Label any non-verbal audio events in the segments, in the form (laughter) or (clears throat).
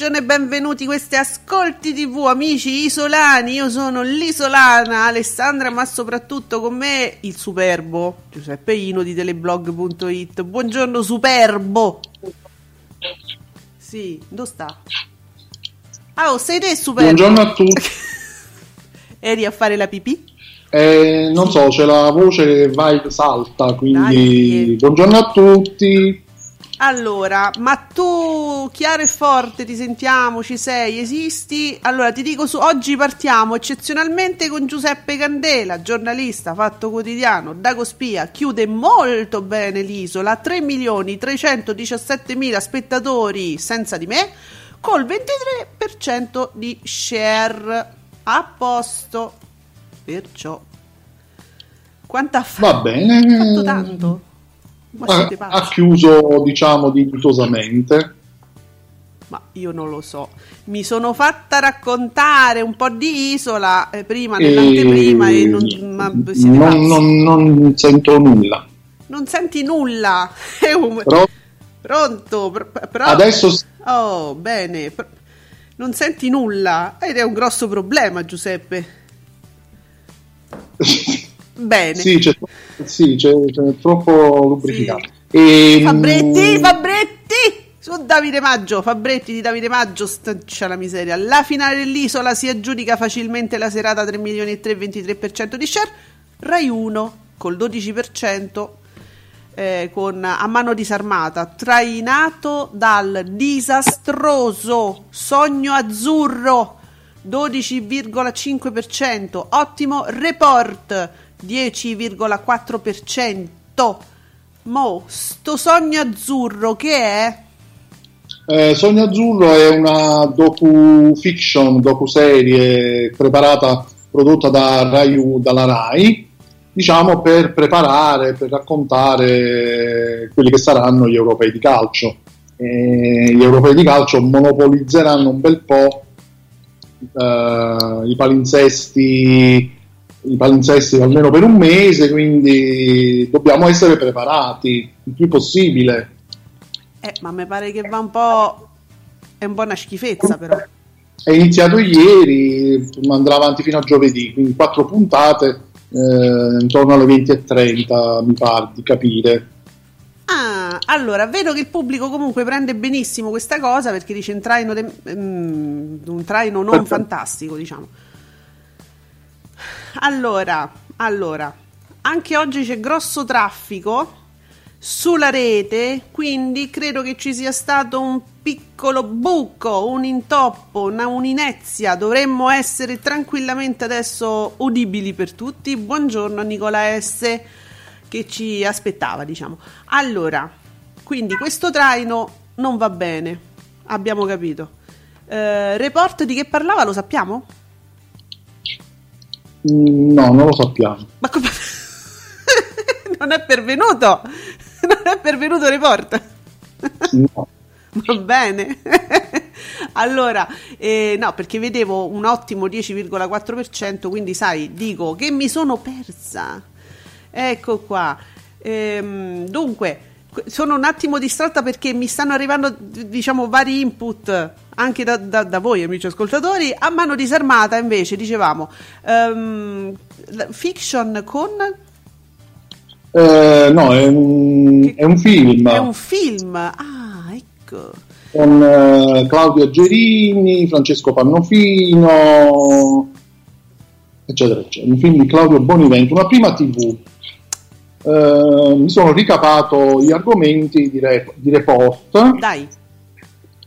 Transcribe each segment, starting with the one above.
Buongiorno e benvenuti questi ascolti TV amici isolani, io sono l'isolana Alessandra ma soprattutto con me il superbo Giuseppe Ino di teleblog.it Buongiorno superbo Sì, dove sta? Ah, oh, sei te superbo Buongiorno a tutti. (laughs) Eri a fare la pipì? Eh, non so, c'è la voce che va e salta, quindi Dai. buongiorno a tutti. Allora, ma tu chiaro e forte ti sentiamo, ci sei, esisti? Allora ti dico su, oggi partiamo eccezionalmente con Giuseppe Candela, giornalista, fatto quotidiano, Dago Spia, chiude molto bene l'isola, 3 milioni 317 mila spettatori senza di me, col 23% di share, a posto, perciò, quanto ha fatto? Va bene. Ha fatto tanto? Ha, ha chiuso, diciamo, dignitosamente. Ma io non lo so. Mi sono fatta raccontare un po' di isola eh, prima, E nell'anteprima, e non, ma non, non- non sento nulla. Non senti nulla. (laughs) È un- Però Pronto? Pr- però... adesso s- Oh, bene. Pr- Non senti nulla. Ed è un grosso problema, Giuseppe. (laughs) Bene. sì, c'è, sì, c'è- c'è troppo lubrificato. Sì. E, Fabretti, mm, Fabretti! Su Davide Maggio, Fabretti di Davide Maggio, stancia la miseria. La finale dell'isola si aggiudica facilmente la serata 3 milioni e 3, 23% di share. Rai 1 col 12% eh, con, a mano disarmata, trainato dal disastroso Sogno Azzurro 12,5%, ottimo report 10,4%. Mo, sto sogno azzurro che è? eh, Sogno Azzurro è una docu-fiction, docu-serie preparata, prodotta da Rai, dalla Rai, diciamo per preparare, per raccontare quelli che saranno gli europei di calcio. E gli europei di calcio monopolizzeranno un bel po' eh, i palinsesti i palinsesti almeno per un mese quindi dobbiamo essere preparati il più possibile Eh, ma mi pare che va un po'... è un po' una schifezza però. è iniziato ieri ma andrà avanti fino a giovedì quindi quattro puntate eh, intorno alle 20.30 mi pare di capire Ah, allora, vedo che il pubblico comunque prende benissimo questa cosa perché dice un traino, de- mm, un traino non Perfetto. fantastico, diciamo. Allora, allora, anche oggi c'è grosso traffico sulla rete, quindi credo che ci sia stato un piccolo buco, un intoppo, una un'inezia. Dovremmo essere tranquillamente adesso udibili per tutti. Buongiorno a Nicola S che ci aspettava, diciamo. Allora, quindi questo traino non va bene, abbiamo capito. Eh, report di che parlava lo sappiamo? Mm, no non lo sappiamo Ma come... (laughs) non è pervenuto! Non è pervenuto report! No. (laughs) Va bene. (laughs) allora, eh, no, perché vedevo un ottimo 10,4%, quindi sai, dico che mi sono persa. Ecco qua. Ehm, dunque, que- sono un attimo distratta perché mi stanno arrivando, diciamo, vari input anche da, da- da voi, amici ascoltatori. A mano disarmata, invece, dicevamo, la- fiction con... Eh, no è un, è un film È un film. Ah, ecco. con eh, Claudio Gerini, Francesco Pannofino, eccetera, eccetera. Un film di Claudio Bonivento, una prima TV. Eh, mi sono ricapato gli argomenti di, rep- di report Dai.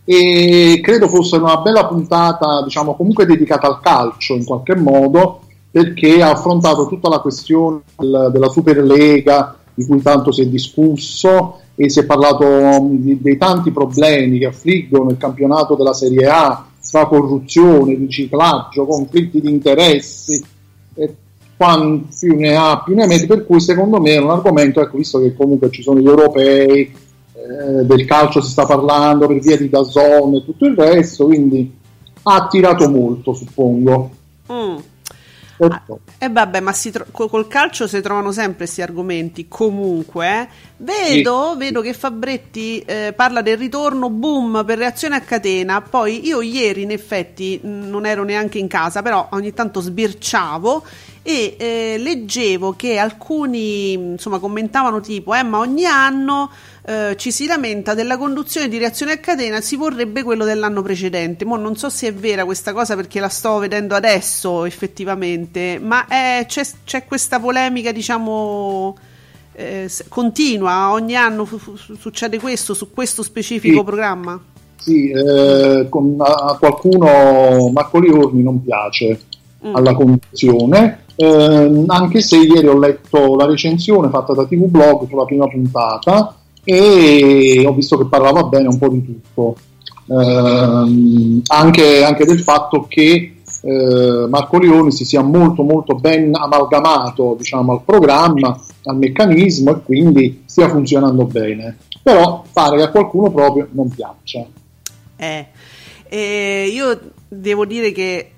e credo fosse una bella puntata, diciamo, comunque dedicata al calcio in qualche modo, perché ha affrontato tutta la questione del, della Superlega di cui tanto si è discusso e si è parlato di, dei tanti problemi che affliggono il campionato della Serie A tra corruzione, riciclaggio, conflitti di interessi e più ne ha più ne mette per cui secondo me è un argomento ecco visto che comunque ci sono gli europei eh, del calcio si sta parlando per via di Dazon e tutto il resto quindi ha attirato molto suppongo mm. E eh vabbè, ma tro- col calcio si trovano sempre questi argomenti. Comunque, eh. vedo, sì. vedo, che Fabretti eh, parla del ritorno boom per reazione a catena. Poi io ieri, in effetti, non ero neanche in casa, però ogni tanto sbirciavo e eh, leggevo che alcuni insomma commentavano tipo eh ma ogni anno eh, ci si lamenta della conduzione di reazione a catena si vorrebbe quello dell'anno precedente. Mo non so se è vera questa cosa perché la sto vedendo adesso effettivamente ma è, c'è, c'è, questa polemica diciamo eh, continua. Ogni anno f- f- succede questo su questo specifico sì. programma? Sì, eh, con, a qualcuno Marco Liorni non piace mm. alla conduzione. Eh, anche se ieri ho letto la recensione fatta da TV Blog sulla prima puntata e ho visto che parlava bene un po' di tutto, eh, anche, anche, del fatto che eh, Marco Leoni si sia molto molto ben amalgamato diciamo, al programma, al meccanismo e quindi stia funzionando bene. Però pare che a qualcuno proprio non piaccia. Eh, eh, io devo dire che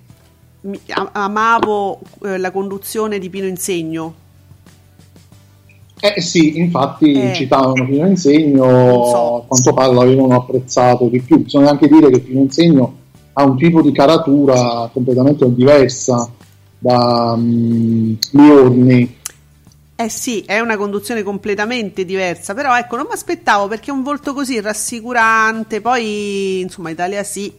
amavo eh, la conduzione di Pino Insegno. Eh sì, infatti eh. citavano Pino Insegno, so. a quanto pare l'avevano apprezzato di più. Bisogna anche dire che Pino Insegno ha un tipo di caratura completamente diversa da um, Liorni. Eh sì, è una conduzione completamente diversa, però ecco, non mi aspettavo perché è un volto così rassicurante, poi insomma Italia sì,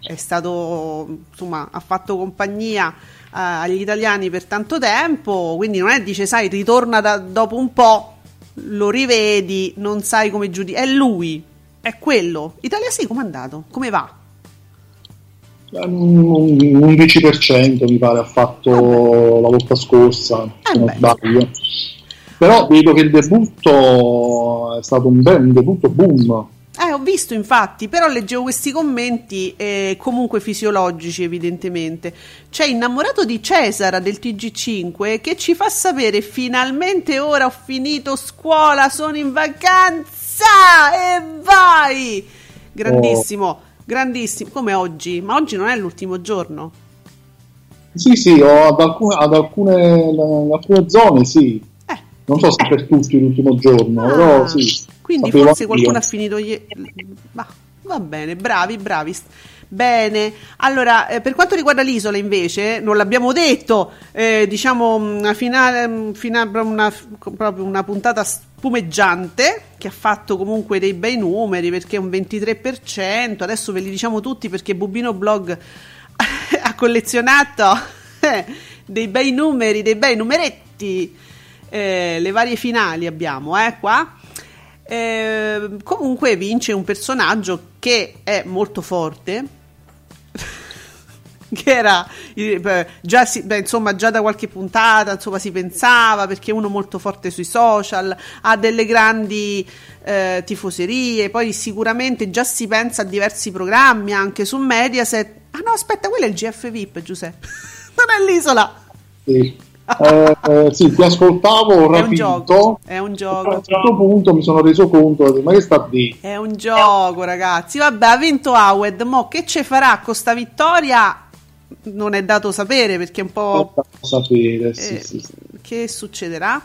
è stato, insomma, ha fatto compagnia agli italiani per tanto tempo, quindi non è dice, sai, ritorna da, dopo un po', lo rivedi, non sai come giudicare, è lui, è quello. Italia sì, come è andato? Come va? Un 11% mi pare ha fatto la volta scorsa, eh se non sbaglio. Però vedo che il debutto è stato un, bel, un debutto boom eh, ho visto infatti, però leggevo questi commenti eh, comunque fisiologici evidentemente. C'è innamorato di Cesara del TG5 che ci fa sapere finalmente ora ho finito scuola, sono in vacanza e vai! Grandissimo, oh. grandissimo, come oggi, ma oggi non è l'ultimo giorno. Sì, sì, ad alcune, ad alcune, ad alcune zone sì. Eh. Non so se per tutti l'ultimo giorno, ah. però sì. Quindi Sapevo forse qualcuno ha finito ieri. Ma va bene, bravi, bravi. Bene, allora eh, per quanto riguarda l'isola invece, non l'abbiamo detto, eh, diciamo una finale, finale una, proprio una puntata spumeggiante che ha fatto comunque dei bei numeri perché è un 23%, adesso ve li diciamo tutti perché Bubino Blog (laughs) ha collezionato eh, dei bei numeri, dei bei numeretti, eh, le varie finali abbiamo eh, qua. Eh, comunque vince un personaggio che è molto forte. (laughs) che era già, si, beh, insomma, già da qualche puntata insomma, si pensava perché è uno molto forte sui social, ha delle grandi eh, tifoserie, poi sicuramente già si pensa a diversi programmi anche su Mediaset. Ah no, aspetta, quello è il GF VIP, Giuseppe, (laughs) non è l'isola. Sì eh, eh, sì, ti ascoltavo ho rapito. È un gioco. È un gioco. A un certo punto mi sono reso conto, ma che sta lì? È un gioco, ragazzi. Vabbè, ha vinto Awed. Mo che ci farà con sta vittoria? Non è dato sapere perché è un po'. Sapere, sì, eh, sì, Che succederà?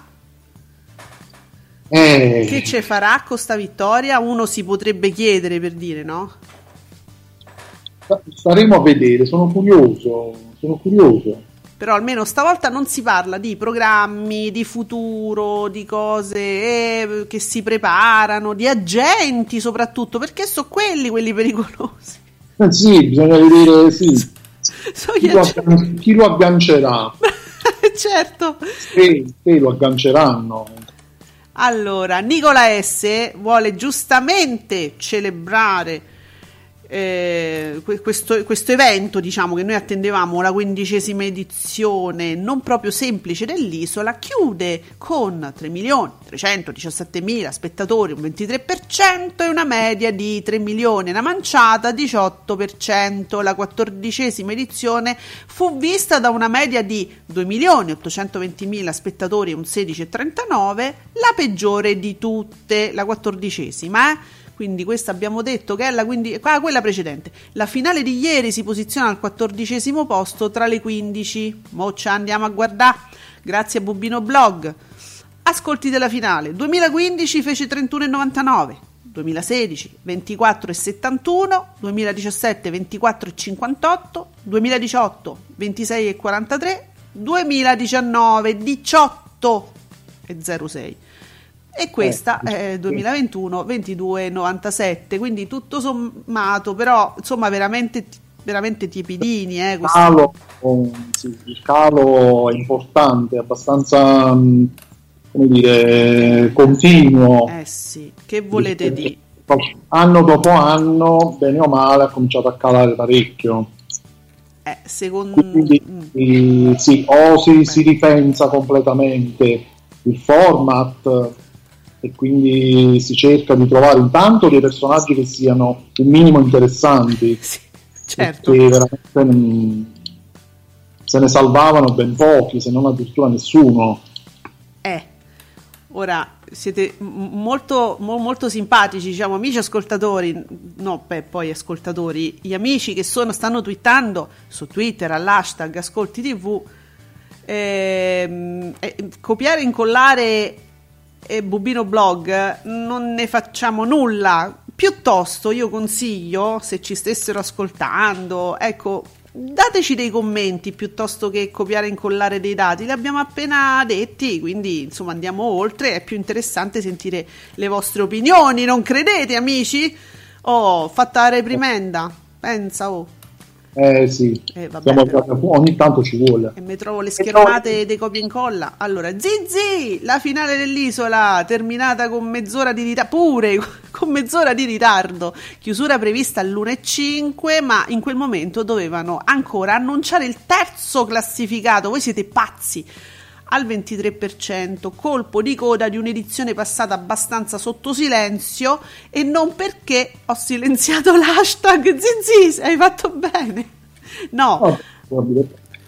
Eh. Che ci farà con sta vittoria? Uno si potrebbe chiedere per dire, no? Staremo a vedere, sono curioso. Sono curioso però almeno stavolta non si parla di programmi, di futuro, di cose eh, che si preparano, di agenti soprattutto, perché sono quelli quelli pericolosi. Eh sì, bisogna vedere sì. (laughs) chi, lo aggan- chi, lo aggancerà. (laughs) certo. Se, se lo agganceranno. Allora, Nicola S. vuole giustamente celebrare eh, questo, questo, evento, diciamo che noi attendevamo la quindicesima edizione, non proprio semplice dell'isola, chiude con 3.317.000 spettatori, un 23% e una media di 3 milioni, una manciata 18%. La quattordicesima edizione fu vista da una media di 2.820.000 spettatori, un 16,39%, la peggiore di tutte, la quattordicesima, eh? Quindi questa abbiamo detto che è la quindi, ah, quella precedente. La finale di ieri si posiziona al quattordicesimo posto tra le 15. Mo ci andiamo a guardare. Grazie a Bubino Blog. Ascolti della finale. 2015 fece 31,99. 2016 24,71, 2017 24,58, 2018 26,43, 2019 18,06 e questa eh, è 2021 22,97 quindi tutto sommato però insomma veramente veramente tiepidini eh, il, calo, sì, il calo è importante abbastanza mm, come dire continuo. Eh sì. Che volete dire anno dopo anno bene o male ha cominciato a calare parecchio. Eh, secondo Quindi, mm. sì, o si, si ripensa completamente il format e quindi si cerca di trovare intanto dei personaggi che siano un minimo interessanti. (laughs) Sì, certo. Perché veramente non... se ne salvavano ben pochi, se non addirittura nessuno. Eh, ora siete molto, mo, molto simpatici, diciamo, amici ascoltatori, no, beh, poi ascoltatori, gli amici che sono, stanno twittando su Twitter all'hashtag Ascolti TV. Eh, eh, copiare e incollare e Bubino Blog non ne facciamo nulla. Piuttosto io consiglio, se ci stessero ascoltando, ecco, dateci dei commenti piuttosto che copiare e incollare dei dati. Li abbiamo appena detti, quindi insomma andiamo oltre. È più interessante sentire le vostre opinioni, non credete, amici? Oh, fatta la reprimenda. Pensa, oh. Eh sì, eh, vabbè, Siamo, ogni tanto ci vuole. E mi trovo le schermate e dei copia e incolla. Allora, Zizi, la finale dell'isola terminata con mezz'ora di ritardo, pure (laughs) con mezz'ora di ritardo. Chiusura prevista all'1.05, ma in quel momento dovevano ancora annunciare il terzo classificato. Voi siete pazzi al 23%, colpo di coda di un'edizione passata abbastanza sotto silenzio e non perché ho silenziato (laughs) l'hashtag Zizi, hai fatto bene. No. Oh,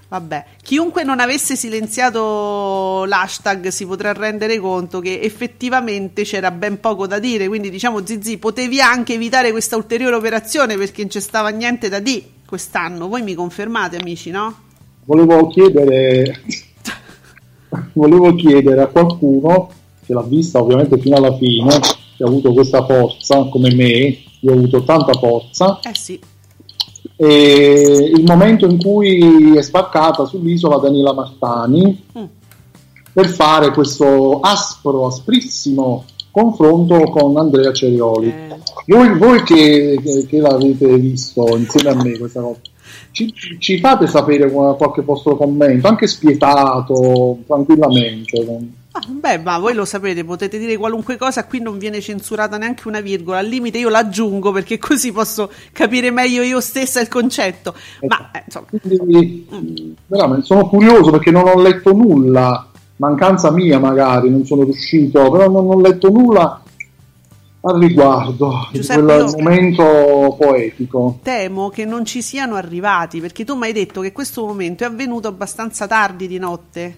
Vabbè, chiunque non avesse silenziato l'hashtag si potrà rendere conto che effettivamente c'era ben poco da dire, quindi diciamo Zizi, potevi anche evitare questa ulteriore operazione perché non c'è stava niente da dire quest'anno. Voi mi confermate, amici, no? Volevo chiedere volevo chiedere a qualcuno che l'ha vista ovviamente fino alla fine, che ha avuto questa forza come me, io ho avuto tanta forza. Eh sì. E il momento in cui è sbarcata sull'isola Daniela Martani mm. per fare questo aspro, asprissimo confronto con Andrea Cerioli. Eh. Voi, voi che, che, che l'avete visto insieme a me questa cosa? Ci, ci, fate sapere qualche vostro commento, anche spietato, tranquillamente. Ah, beh, ma voi lo sapete, potete dire qualunque cosa, qui non viene censurata neanche una virgola, al limite io l'aggiungo perché così posso capire meglio io stessa il concetto. Ma eh, insomma. Quindi, mm. sono curioso perché non ho letto nulla, mancanza mia magari, non sono riuscito, però non ho letto nulla al riguardo Giuseppe, di quel momento poetico. Temo che non ci siano arrivati perché tu mi hai detto che questo momento è avvenuto abbastanza tardi di notte.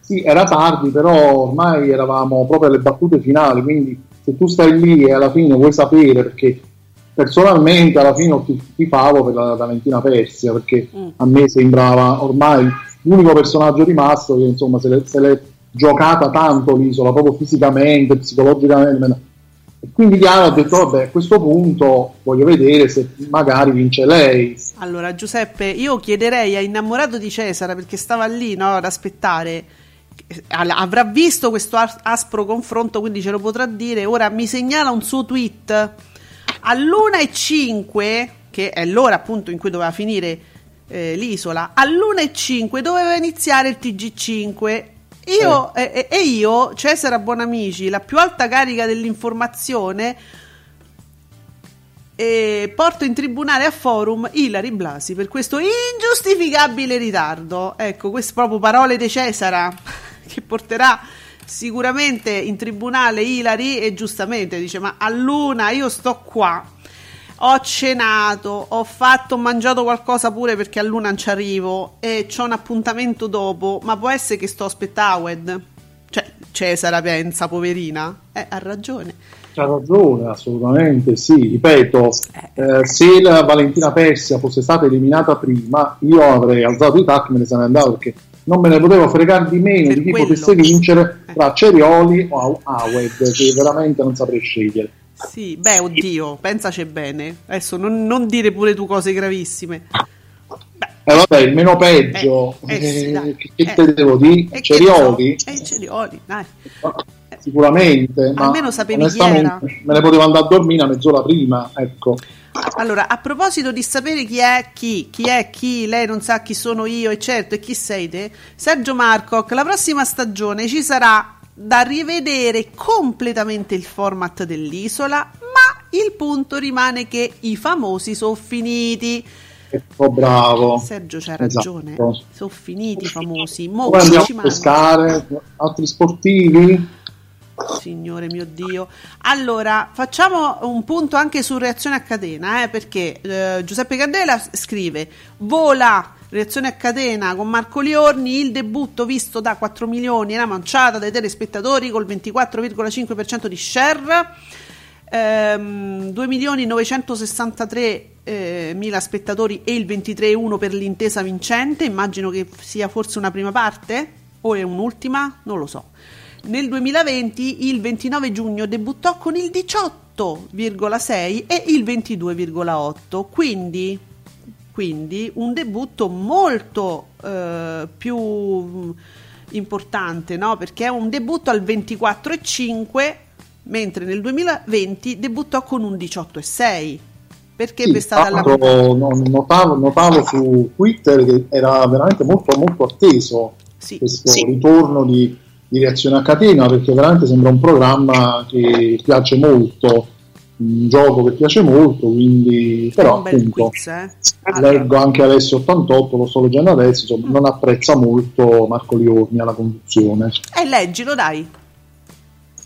Sì, era tardi, però ormai eravamo proprio alle battute finali, quindi se tu stai lì e alla fine vuoi sapere, perché personalmente alla fine ti, ti favo per la Valentina Persia, perché mm. a me sembrava ormai l'unico personaggio rimasto che insomma se l'è giocata tanto l'isola, proprio fisicamente, psicologicamente quindi Diana ha detto, vabbè, a questo punto voglio vedere se magari vince lei. Allora, Giuseppe, io chiederei a innamorato di Cesare, perché stava lì no, ad aspettare, avrà visto questo aspro confronto, quindi ce lo potrà dire. Ora mi segnala un suo tweet all'1.05, che è l'ora appunto in cui doveva finire eh, l'isola, all'1.05 doveva iniziare il TG5 io, eh. e, e, io, Cesare Buonamici, la più alta carica dell'informazione, e porto in tribunale a forum Ilari Blasi per questo ingiustificabile ritardo. Ecco, queste proprio parole di Cesara (laughs) che porterà sicuramente in tribunale Ilari e giustamente dice ma a luna io sto qua ho cenato, ho fatto, ho mangiato qualcosa pure perché a luna non ci arrivo e ho un appuntamento dopo, ma può essere che sto aspettando? Cioè, Cesara pensa, poverina. Eh, ha ragione. Ha ragione, assolutamente sì. Ripeto, eh. eh, se la Valentina Persia fosse stata eliminata prima, io avrei alzato i tacchi e me ne sarei andato perché non me ne potevo fregare di meno per di chi quello. potesse vincere eh. tra Cerioli o Awed, che (laughs) veramente non saprei scegliere. Sì, beh, oddio, pensaci bene. Adesso non, non dire pure tu cose gravissime. Beh. Eh vabbè, il meno peggio, eh, eh, sì, eh, che, che te devo dire? Cerioli? Eh, Cerioli, dai. Sicuramente, ma almeno sapevi chi era. Me ne potevo andare a dormire una mezz'ora prima, ecco. Allora, a proposito di sapere chi è chi, chi è chi, lei non sa chi sono io e certo, e chi sei te, Sergio Marcoc, la prossima stagione ci sarà da rivedere completamente il format dell'isola, ma il punto rimane che i famosi sono finiti. Ecco, bravo. Sergio c'ha ragione, esatto. sono finiti i famosi. Mo Poi andiamo a pescare altri sportivi. Signore mio Dio. Allora, facciamo un punto anche su reazione a catena, eh, perché eh, Giuseppe Candela scrive: Vola reazione a catena con Marco Liorni, il debutto visto da 4 milioni e la manciata dai telespettatori col 24,5% di share. Ehm, 2 milioni 963 eh, mila spettatori e il 23,1 per l'intesa vincente. Immagino che sia forse una prima parte o è un'ultima, non lo so. Nel 2020, il 29 giugno, debuttò con il 18,6 e il 22,8, quindi quindi un debutto molto eh, più importante, no? perché è un debutto al 24,5 mentre nel 2020 debuttò con un 18,6 perché sì, è stata la notavo, notavo su Twitter che era veramente molto, molto atteso sì, questo sì. ritorno di, di reazione a catena perché veramente sembra un programma che piace molto un gioco che piace molto, quindi però appunto quiz, eh? leggo anche adesso 88, lo sto leggendo adesso, insomma, non apprezza molto Marco Liorni alla conduzione. E eh, leggilo, dai.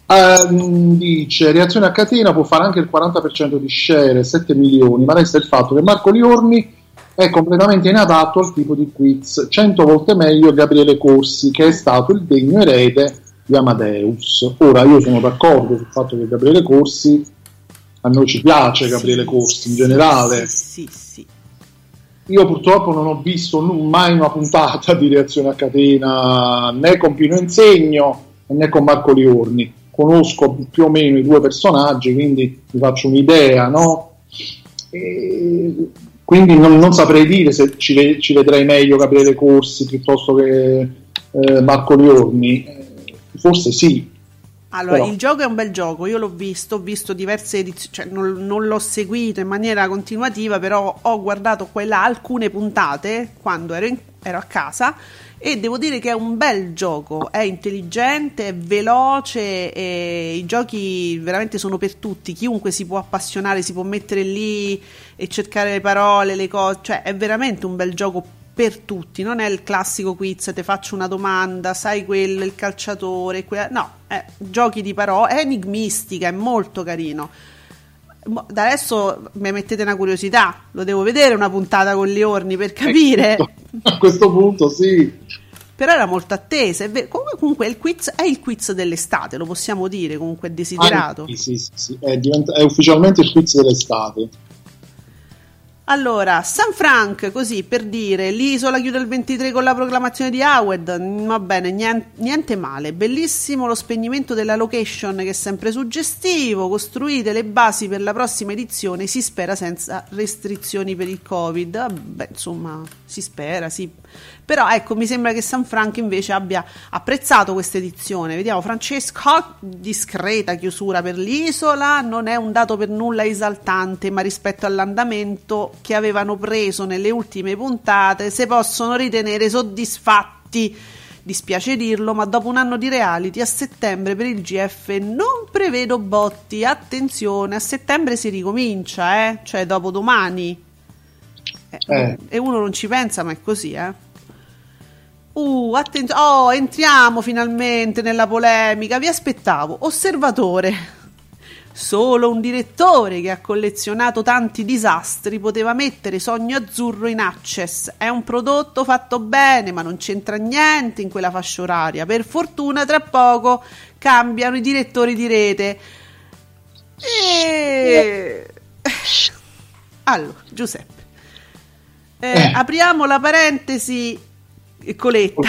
Um, dice reazione a catena può fare anche il 40% di share 7 milioni ma resta il fatto che Marco Liorni è completamente inadatto al tipo di quiz 100 volte meglio Gabriele Corsi che è stato il degno erede di Amadeus ora io sono d'accordo sul fatto che Gabriele Corsi a noi ci piace Gabriele sì, Corsi in generale. Sì, sì, Io purtroppo non ho visto mai una puntata di reazione a catena né con Pino Insegno né con Marco Liorni. Conosco più o meno i due personaggi, quindi mi faccio un'idea, no? E quindi non, non, saprei dire se ci, ci, vedrei meglio Gabriele Corsi piuttosto che eh, Marco Liorni. Forse sì, allora, Però. il gioco è un bel gioco, io l'ho visto, ho visto diverse edizioni, cioè non, non, l'ho seguito in maniera continuativa, però ho guardato qua e là alcune puntate quando ero, in, ero a casa e devo dire che è un bel gioco, è intelligente, è veloce i giochi veramente sono per tutti, chiunque si può appassionare, si può mettere lì e cercare le parole, le cose, cioè è veramente un bel gioco per tutti, non è il classico quiz, ti faccio una domanda, sai quello, il calciatore, que- no, è giochi di parole, è enigmistica, è molto carino. Da adesso mi mettete una curiosità, lo devo vedere una puntata con Liorni per capire. (laughs) A questo punto sì. Però era molto attesa, ver- comunque il quiz è il quiz dell'estate, lo possiamo dire, comunque è desiderato. Ah, sì, sì, sì. È, diventa- è ufficialmente il quiz dell'estate. Allora, San Frank, così per dire, l'isola chiude il 23 con la proclamazione di Howard, mm, va bene, niente, niente, male, bellissimo lo spegnimento della location che è sempre suggestivo, costruite le basi per la prossima edizione, si spera senza restrizioni per il Covid, beh insomma, si spera, sì. Però ecco, mi sembra che San Frank invece abbia apprezzato questa edizione. Vediamo, Francesco, discreta chiusura per l'isola, non è un dato per nulla esaltante, ma rispetto all'andamento che avevano preso nelle ultime puntate, si possono ritenere soddisfatti Dispiace dirlo, ma dopo un anno di reality a settembre per il GF non prevedo botti. Attenzione, a settembre si ricomincia, eh? Cioè dopo domani. Eh, Eh. E uno non ci pensa, ma è così, eh? Uh, attenzione. Oh, entriamo finalmente nella polemica. Vi aspettavo. Osservatore. Solo un direttore che ha collezionato tanti disastri poteva mettere Sogno Azzurro in access. È un prodotto fatto bene, ma non c'entra niente in quella fascia oraria. Per fortuna, tra poco cambiano i direttori di rete. E... Allora, Giuseppe. Eh, Eh. Apriamo la parentesi. Coletta.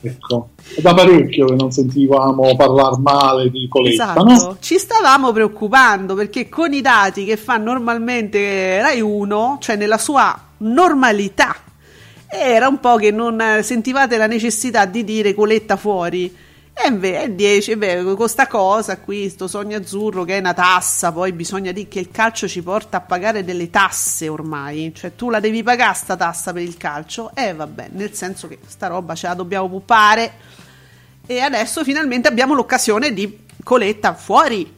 Ecco, è da parecchio che non sentivamo parlare male di Coletta, Esatto, no? ci stavamo preoccupando perché con i dati che fa normalmente Rai 1, cioè nella sua normalità, era un po' che non eh, sentivate la necessità di dire coletta fuori. E invece 10, beh, con sta cosa qui, sto sogno azzurro che è una tassa, poi bisogna dire che il calcio ci porta a pagare delle tasse ormai, cioè tu la devi pagare sta tassa per il calcio, e vabbè, nel senso che sta roba ce la dobbiamo puppare e adesso finalmente abbiamo l'occasione di Coletta fuori.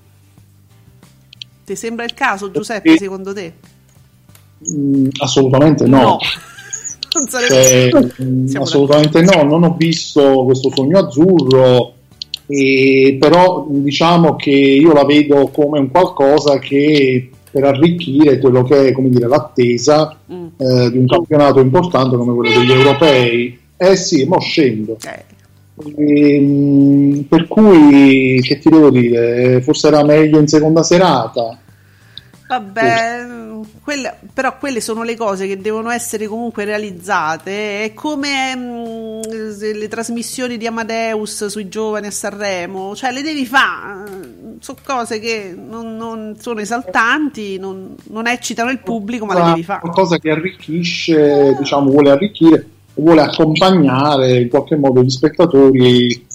Ti sembra il caso, Giuseppe, secondo te? Mm, assolutamente no. (laughs) Non sarebbe... Cioè, mm, assolutamente no, non ho visto questo sogno azzurro, e, però diciamo che io la vedo come un qualcosa che per arricchire quello che è come dire, l'attesa Mm. eh, di un campionato importante come quello degli europei. Eh sì, mo scendo. Eh, Ehm, per cui, che ti devo dire, forse era meglio in seconda serata. Vabbè, quelle- però quelle sono le cose che devono essere comunque realizzate. È come mm, se le trasmissioni di Amadeus sui giovani a Sanremo, cioè le devi fare. Sono cose che non, non sono esaltanti, non, non eccitano il pubblico, ma le devi fare. Qualcosa che arricchisce, diciamo, vuole arricchire, vuole accompagnare in qualche modo gli spettatori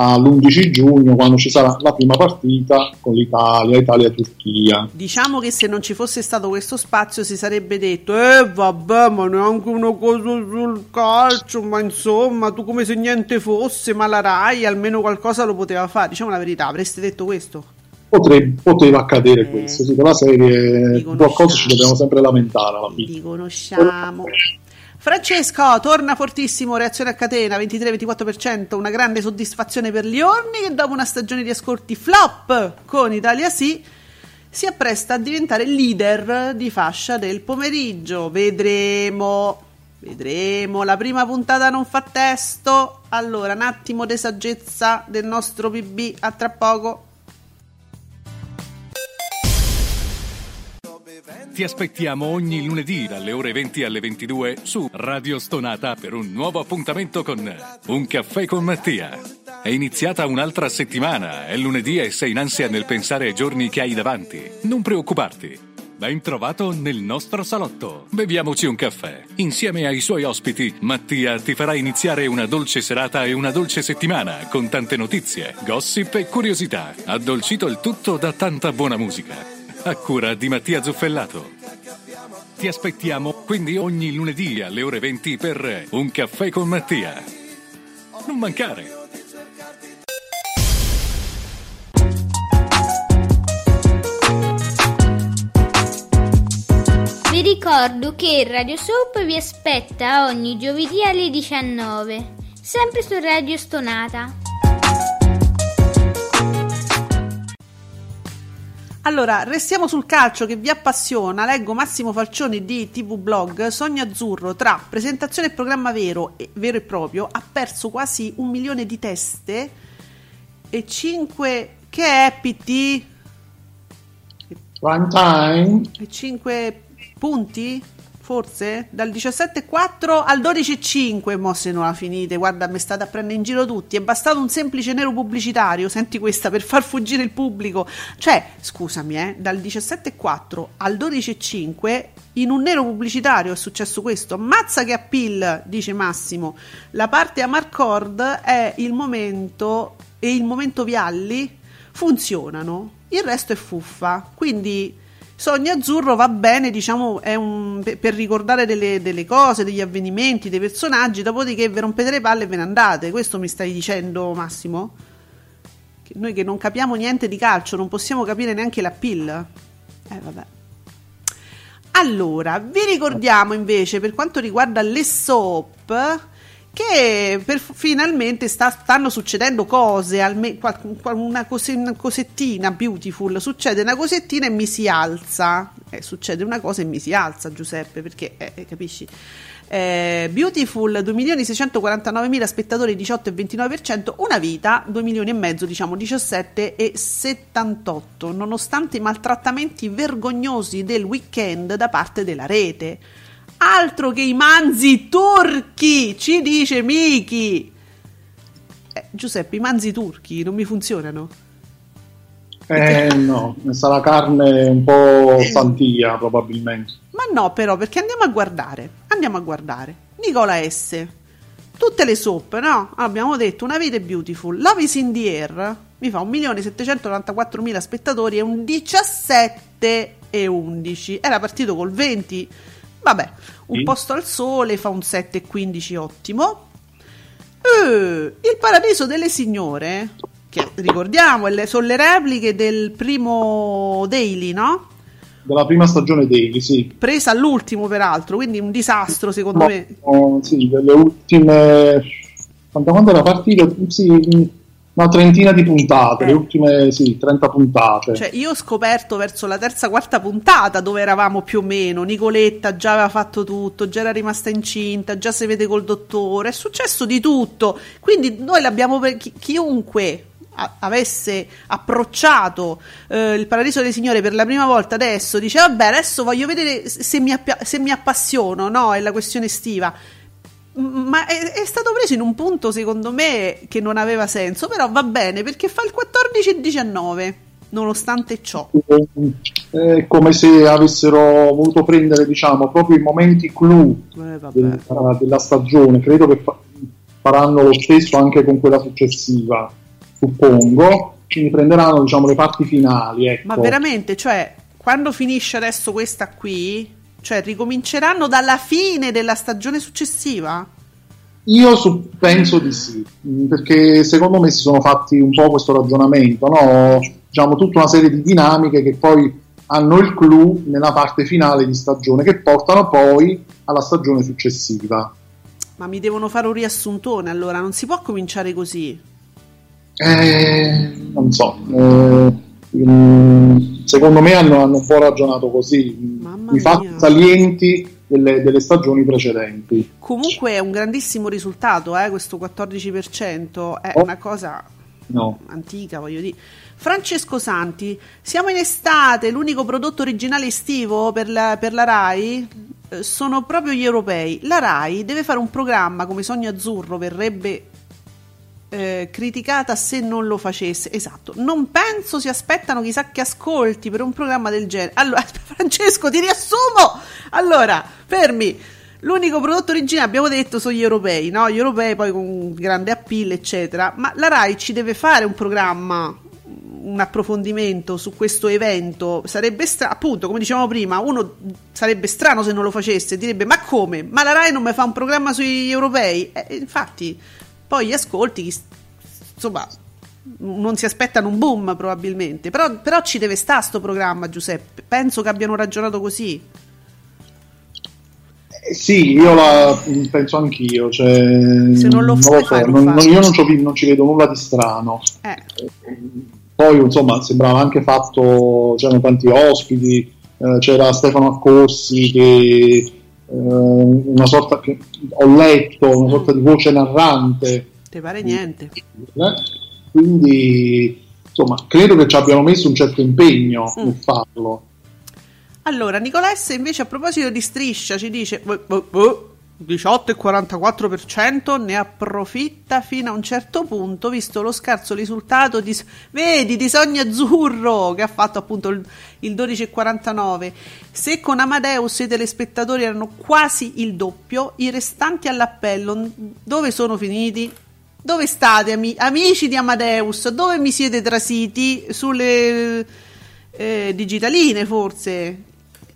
all'11 giugno quando ci sarà la prima partita con l'Italia, Italia-Turchia. Diciamo che se non ci fosse stato questo spazio si sarebbe detto Eh vabbè ma neanche una cosa sul calcio Ma insomma tu come se niente fosse Ma la Rai almeno qualcosa lo poteva fare Diciamo la verità avreste detto questo Potre- poteva accadere Eh. questo, sì, con la serie qualcosa ci dobbiamo sempre lamentare alla fine. Li conosciamo Francesco torna fortissimo reazione a catena 23-24% una grande soddisfazione per Liorni che dopo una stagione di ascolti flop con Italia Sì si appresta a diventare leader di fascia del pomeriggio. Vedremo, vedremo. La prima puntata non fa testo. Allora, un attimo di saggezza del nostro PB. A tra poco. Ti aspettiamo ogni lunedì dalle ore 20 alle 22 su Radio Stonata per un nuovo appuntamento con Un caffè con Mattia. È iniziata un'altra settimana, è lunedì e sei in ansia nel pensare ai giorni che hai davanti. Non preoccuparti. Ben trovato nel nostro salotto. Beviamoci un caffè. Insieme ai suoi ospiti, Mattia ti farà iniziare una dolce serata e una dolce settimana con tante notizie, gossip e curiosità. Addolcito il tutto da tanta buona musica. A cura di Mattia Zuffellato. Ti aspettiamo quindi ogni lunedì alle ore 20 per Un caffè con Mattia. Non mancare! Vi ricordo che Radio Soap vi aspetta ogni giovedì alle 19, sempre su Radio Stonata. Allora, restiamo sul calcio che vi appassiona. Leggo Massimo Falcioni di TV Blog. Sogno Azzurro tra presentazione e programma vero e, vero e proprio ha perso quasi un milione di teste e 5 che è PT Prime time, e 5 punti forse? Dal 17,4 al 12,5 mo se non la finite. Guarda mi state a prendere in giro tutti. È bastato un semplice nero pubblicitario. Senti questa per far fuggire il pubblico. Cioè scusami eh dal 17,4 al 12,5 in un nero pubblicitario è successo questo. Mazza che appeal dice Massimo. La parte Amarcord è il momento e il momento Vialli funzionano. Il resto è fuffa. Quindi Sogno Azzurro va bene, diciamo, un, per ricordare delle, delle, cose, degli avvenimenti, dei personaggi, dopodiché vi rompete le palle e ve ne andate. Questo mi stai dicendo, Massimo? Che noi che non capiamo niente di calcio, non possiamo capire neanche la pill. Eh, vabbè. Allora, vi ricordiamo invece per quanto riguarda le soap che per, finalmente sta, stanno succedendo cose, alme, una, cose, una, cosettina beautiful, succede una cosettina e mi si alza, eh, succede una cosa e mi si alza Giuseppe, perché eh, eh capisci? Eh, Beautiful 2.649.000 spettatori 18,29% una vita 2 milioni e mezzo diciamo 17,78 nonostante i maltrattamenti vergognosi del weekend da parte della rete Altro che i manzi turchi, ci dice Miki. Eh, Giuseppe, i manzi turchi non mi funzionano. Eh no, sarà carne un po' santia probabilmente. Ma no, però, perché andiamo a guardare. Andiamo a guardare. Nicola S. Tutte le soap, no? Abbiamo detto una vita è beautiful. Love is in the air mi fa 1.794.000 spettatori e un 17 e 11. Era partito col 20 Vabbè, un sì. posto al sole fa un 7,15 ottimo. Uh, il paradiso delle signore, che ricordiamo, sono le repliche del primo Daily, no? Della prima stagione Daily, sì. Presa all'ultimo, peraltro, quindi un disastro secondo no, me. No, sì, delle ultime... Quanto era partita? Sì, una trentina di puntate, eh. le ultime sì, 30 puntate. Cioè, io ho scoperto verso la terza, quarta puntata dove eravamo più o meno. Nicoletta già aveva fatto tutto, già era rimasta incinta, già si vede col dottore, è successo di tutto. Quindi noi l'abbiamo per chi, chiunque avesse approcciato eh, il Paradiso delle Signore per la prima volta adesso dice vabbè adesso voglio vedere se mi, app- se mi appassiono no è la questione estiva ma è, è, stato preso in un punto secondo me che non aveva senso, però va bene perché fa il 14 e 19 nonostante ciò. È come se avessero voluto prendere diciamo proprio i momenti clou eh, della, della, stagione, credo che fa, faranno lo stesso anche con quella successiva, suppongo, quindi prenderanno diciamo le parti finali. Ecco. Ma veramente, cioè, quando finisce adesso questa qui, cioè, ricominceranno dalla fine della stagione successiva? Io su, penso di sì, perché secondo me si sono fatti un po' questo ragionamento, no? diciamo tutta una serie di dinamiche che poi hanno il clou nella parte finale di stagione, che portano poi alla stagione successiva. Ma mi devono fare un riassuntone, allora non si può cominciare così. Eh, non so. Eh, secondo me hanno, hanno, un po' ragionato così, Mamma i fatti salienti delle, delle, stagioni precedenti. Comunque è un grandissimo risultato, eh, questo 14%, è oh. una cosa no. antica, voglio dire. Francesco Santi, siamo in estate, l'unico prodotto originale estivo per la, per la RAI eh, sono proprio gli europei. La RAI deve fare un programma come Sogno Azzurro, verrebbe eh, criticata se non lo facesse. Esatto, non penso si aspettano chissà che ascolti per un programma del genere. Allora, (laughs) Francesco, ti riassumo. Allora, fermi. L'unico prodotto originale abbiamo detto sono gli europei, no? Gli europei poi con grande appeal, eccetera. Ma la Rai ci deve fare un programma, un approfondimento su questo evento. Sarebbe strano, appunto, come dicevamo prima, uno sarebbe strano se non lo facesse, direbbe ma come? Ma la Rai non mi fa un programma sugli europei? Eh, infatti, poi gli ascolti, insomma, non si aspettano un boom probabilmente, però, però ci deve stare sto programma Giuseppe, penso che abbiano ragionato così. Eh, sì, io la penso anch'io. Cioè, Se non lo, non lo so, non, non, io non ci, non ci, vedo nulla di strano. Eh. Poi, insomma, sembrava anche fatto, c'erano tanti ospiti, eh, c'era Stefano Accorsi che una sorta che ho letto una sorta di voce narrante. Ti pare niente. Eh, quindi insomma credo che ci abbiano messo un certo impegno mm. nel farlo. Allora Nicolesse invece a proposito di striscia ci dice oh, oh, oh 18,44% ne approfitta fino a un certo punto, visto lo scarso risultato di, vedi, di Sogno Azzurro che ha fatto appunto il, il 12,49. Se con Amadeus i telespettatori erano quasi il doppio, i restanti all'appello dove sono finiti? Dove state, ami- amici di Amadeus? Dove mi siete trasiti sulle eh, digitaline forse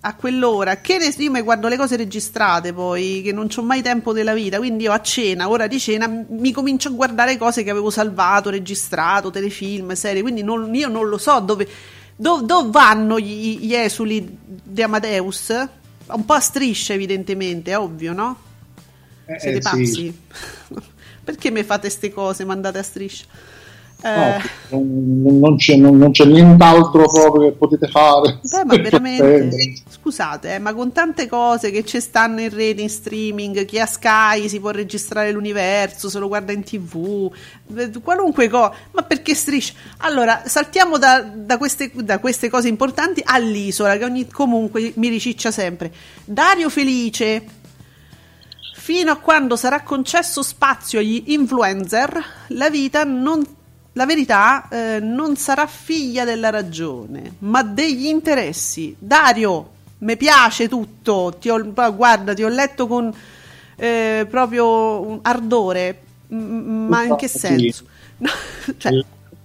a quell'ora. Che ne, io mi guardo le cose registrate poi, che non ho mai tempo della vita, quindi io a cena, ora di cena, mi comincio a guardare cose che avevo salvato, registrato, telefilm, serie, quindi non, io non lo so dove, dove, dove vanno gli, gli, esuli di Amadeus. Un po' a striscia evidentemente, è ovvio, no? Eh, Siete eh, pazzi? Sì. (laughs) Perché mi fate queste cose, mandate a striscia? Eh... No, non, c'è, non, non, c'è, nient'altro proprio che potete fare. Beh, ma (laughs) veramente, scusate, eh, ma con tante cose che ci stanno in rete, in streaming, chi ha Sky si può registrare l'universo, se lo guarda in tv, qualunque cosa, ma perché striscia? Allora, saltiamo da, da, queste, da queste cose importanti all'isola, che ogni, comunque mi riciccia sempre. Dario Felice, fino a quando sarà concesso spazio agli influencer, la vita non la verità eh, non sarà figlia della ragione, ma degli interessi. Dario, mi piace tutto, ti ho, guarda, ti ho letto con eh, proprio ardore, m- ma in che senso? No, (laughs) cioè,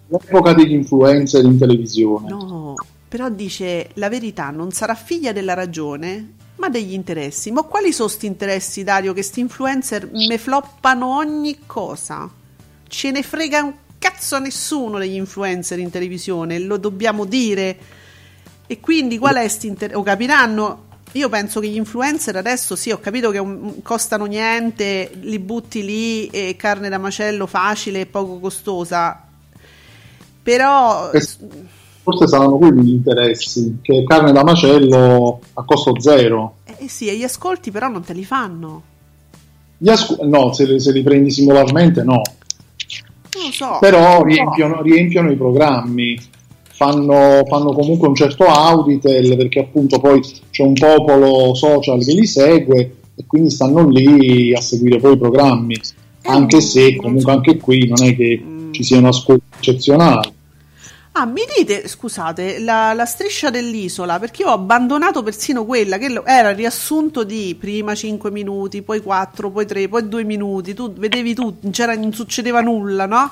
L'epoca degli influencer in televisione. No, però dice la verità non sarà figlia della ragione, ma degli interessi. Ma quali sono questi interessi, Dario, che questi influencer me floppano ogni cosa? Ce ne frega un cazzo a nessuno degli influencer in televisione, lo dobbiamo dire. E quindi qual è quest'interesse? O capiranno, io penso che gli influencer adesso sì, ho capito che un, costano niente, li butti lì e carne da macello facile e poco costosa. Però forse saranno quelli gli interessi, che carne da macello a costo zero. Eh sì, e gli ascolti però non te li fanno. Asco- no, se, se li prendi singolarmente no. So. Però riempiono, riempiono, i programmi, fanno, fanno, comunque un certo auditel perché appunto poi c'è un popolo social che li segue e quindi stanno lì a seguire poi i programmi, eh, anche se comunque anche qui non è che ci sia una scuola eccezionale. Ah, mi dite, scusate, la, la, striscia dell'isola, perché io ho abbandonato persino quella che era il riassunto di prima 5 minuti, poi 4, poi 3, poi 2 minuti, tu vedevi tutto, non, non succedeva nulla, no?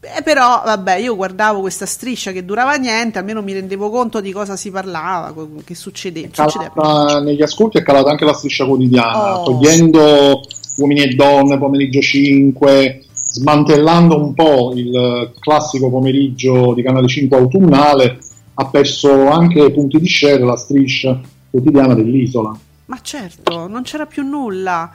Eh, però, vabbè, io guardavo questa striscia che durava niente, almeno mi rendevo conto di cosa si parlava, che succedeva. succedeva. Negli ascolti è calata anche la striscia quotidiana, oh. togliendo uomini e donne, pomeriggio 5 smantellando un po' il classico pomeriggio di Canale 5 autunnale, ha perso anche punti di share la striscia quotidiana dell'isola. Ma certo, non c'era più nulla.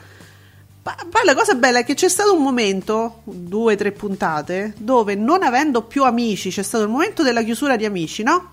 Poi la cosa bella è che c'è stato un momento, due o tre puntate, dove non avendo più amici, c'è stato il momento della chiusura di amici, no?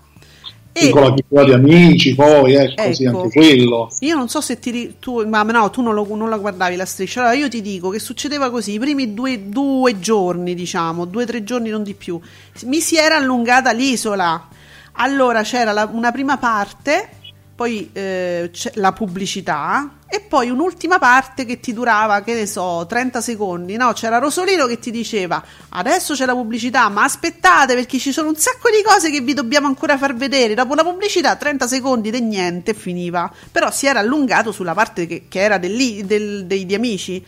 E... con la chiusura di amici, poi ecco, ecco, sì, anche quello. Io non so se ti. Tu, ma no, tu non, lo, non, la guardavi la striscia. Allora io ti dico che succedeva così: i primi due, due giorni, diciamo, due o tre giorni, non di più, mi si era allungata l'isola. Allora c'era la, una prima parte poi eh, la pubblicità e poi un'ultima parte che ti durava, che ne so, 30 secondi, no? C'era Rosolino che ti diceva adesso c'è la pubblicità, ma aspettate perché ci sono un sacco di cose che vi dobbiamo ancora far vedere. Dopo la pubblicità 30 secondi e niente finiva, però si era allungato sulla parte che, che era del, del, dei, dei amici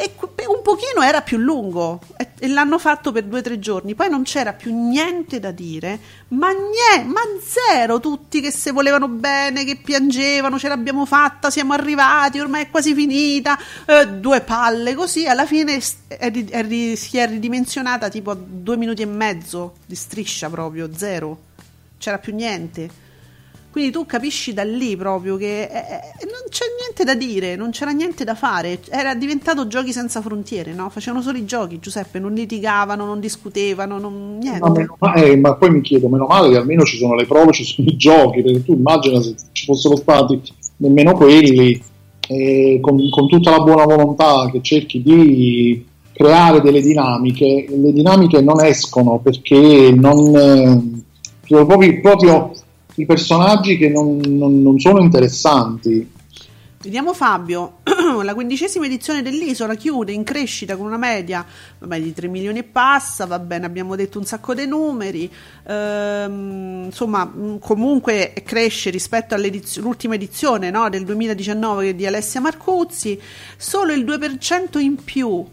e un pochino era più lungo e l'hanno fatto per due o tre giorni. Poi non c'era più niente da dire ma niente, ma zero tutti che se volevano bene che piangevano ce l'abbiamo fatta siamo arrivati ormai è quasi finita eh, due palle così alla fine è, è, si è ridimensionata tipo a due minuti e mezzo di striscia proprio zero. C'era più niente quindi tu capisci da lì proprio che eh, eh, non c'è niente da dire, non c'era niente da fare, era diventato giochi senza frontiere, no? Facevano solo i giochi, Giuseppe, non litigavano, non discutevano, non, niente. Ma, eh, ma, poi mi chiedo, meno male che almeno ci sono le prove, ci sono i giochi, perché tu immagina se ci fossero stati nemmeno quelli, eh, con, con tutta la buona volontà che cerchi di creare delle dinamiche, le dinamiche non escono perché non... Eh, proprio, proprio i personaggi che non, non, non sono interessanti. Vediamo Fabio, (clears throat) la quindicesima edizione dell'Isola chiude in crescita con una media vabbè, di 3 milioni e passa, va bene, abbiamo detto un sacco di numeri, ehm, insomma mm, comunque cresce rispetto all'ultima edizione no, del 2019 di Alessia Marcuzzi, solo il 2% in più,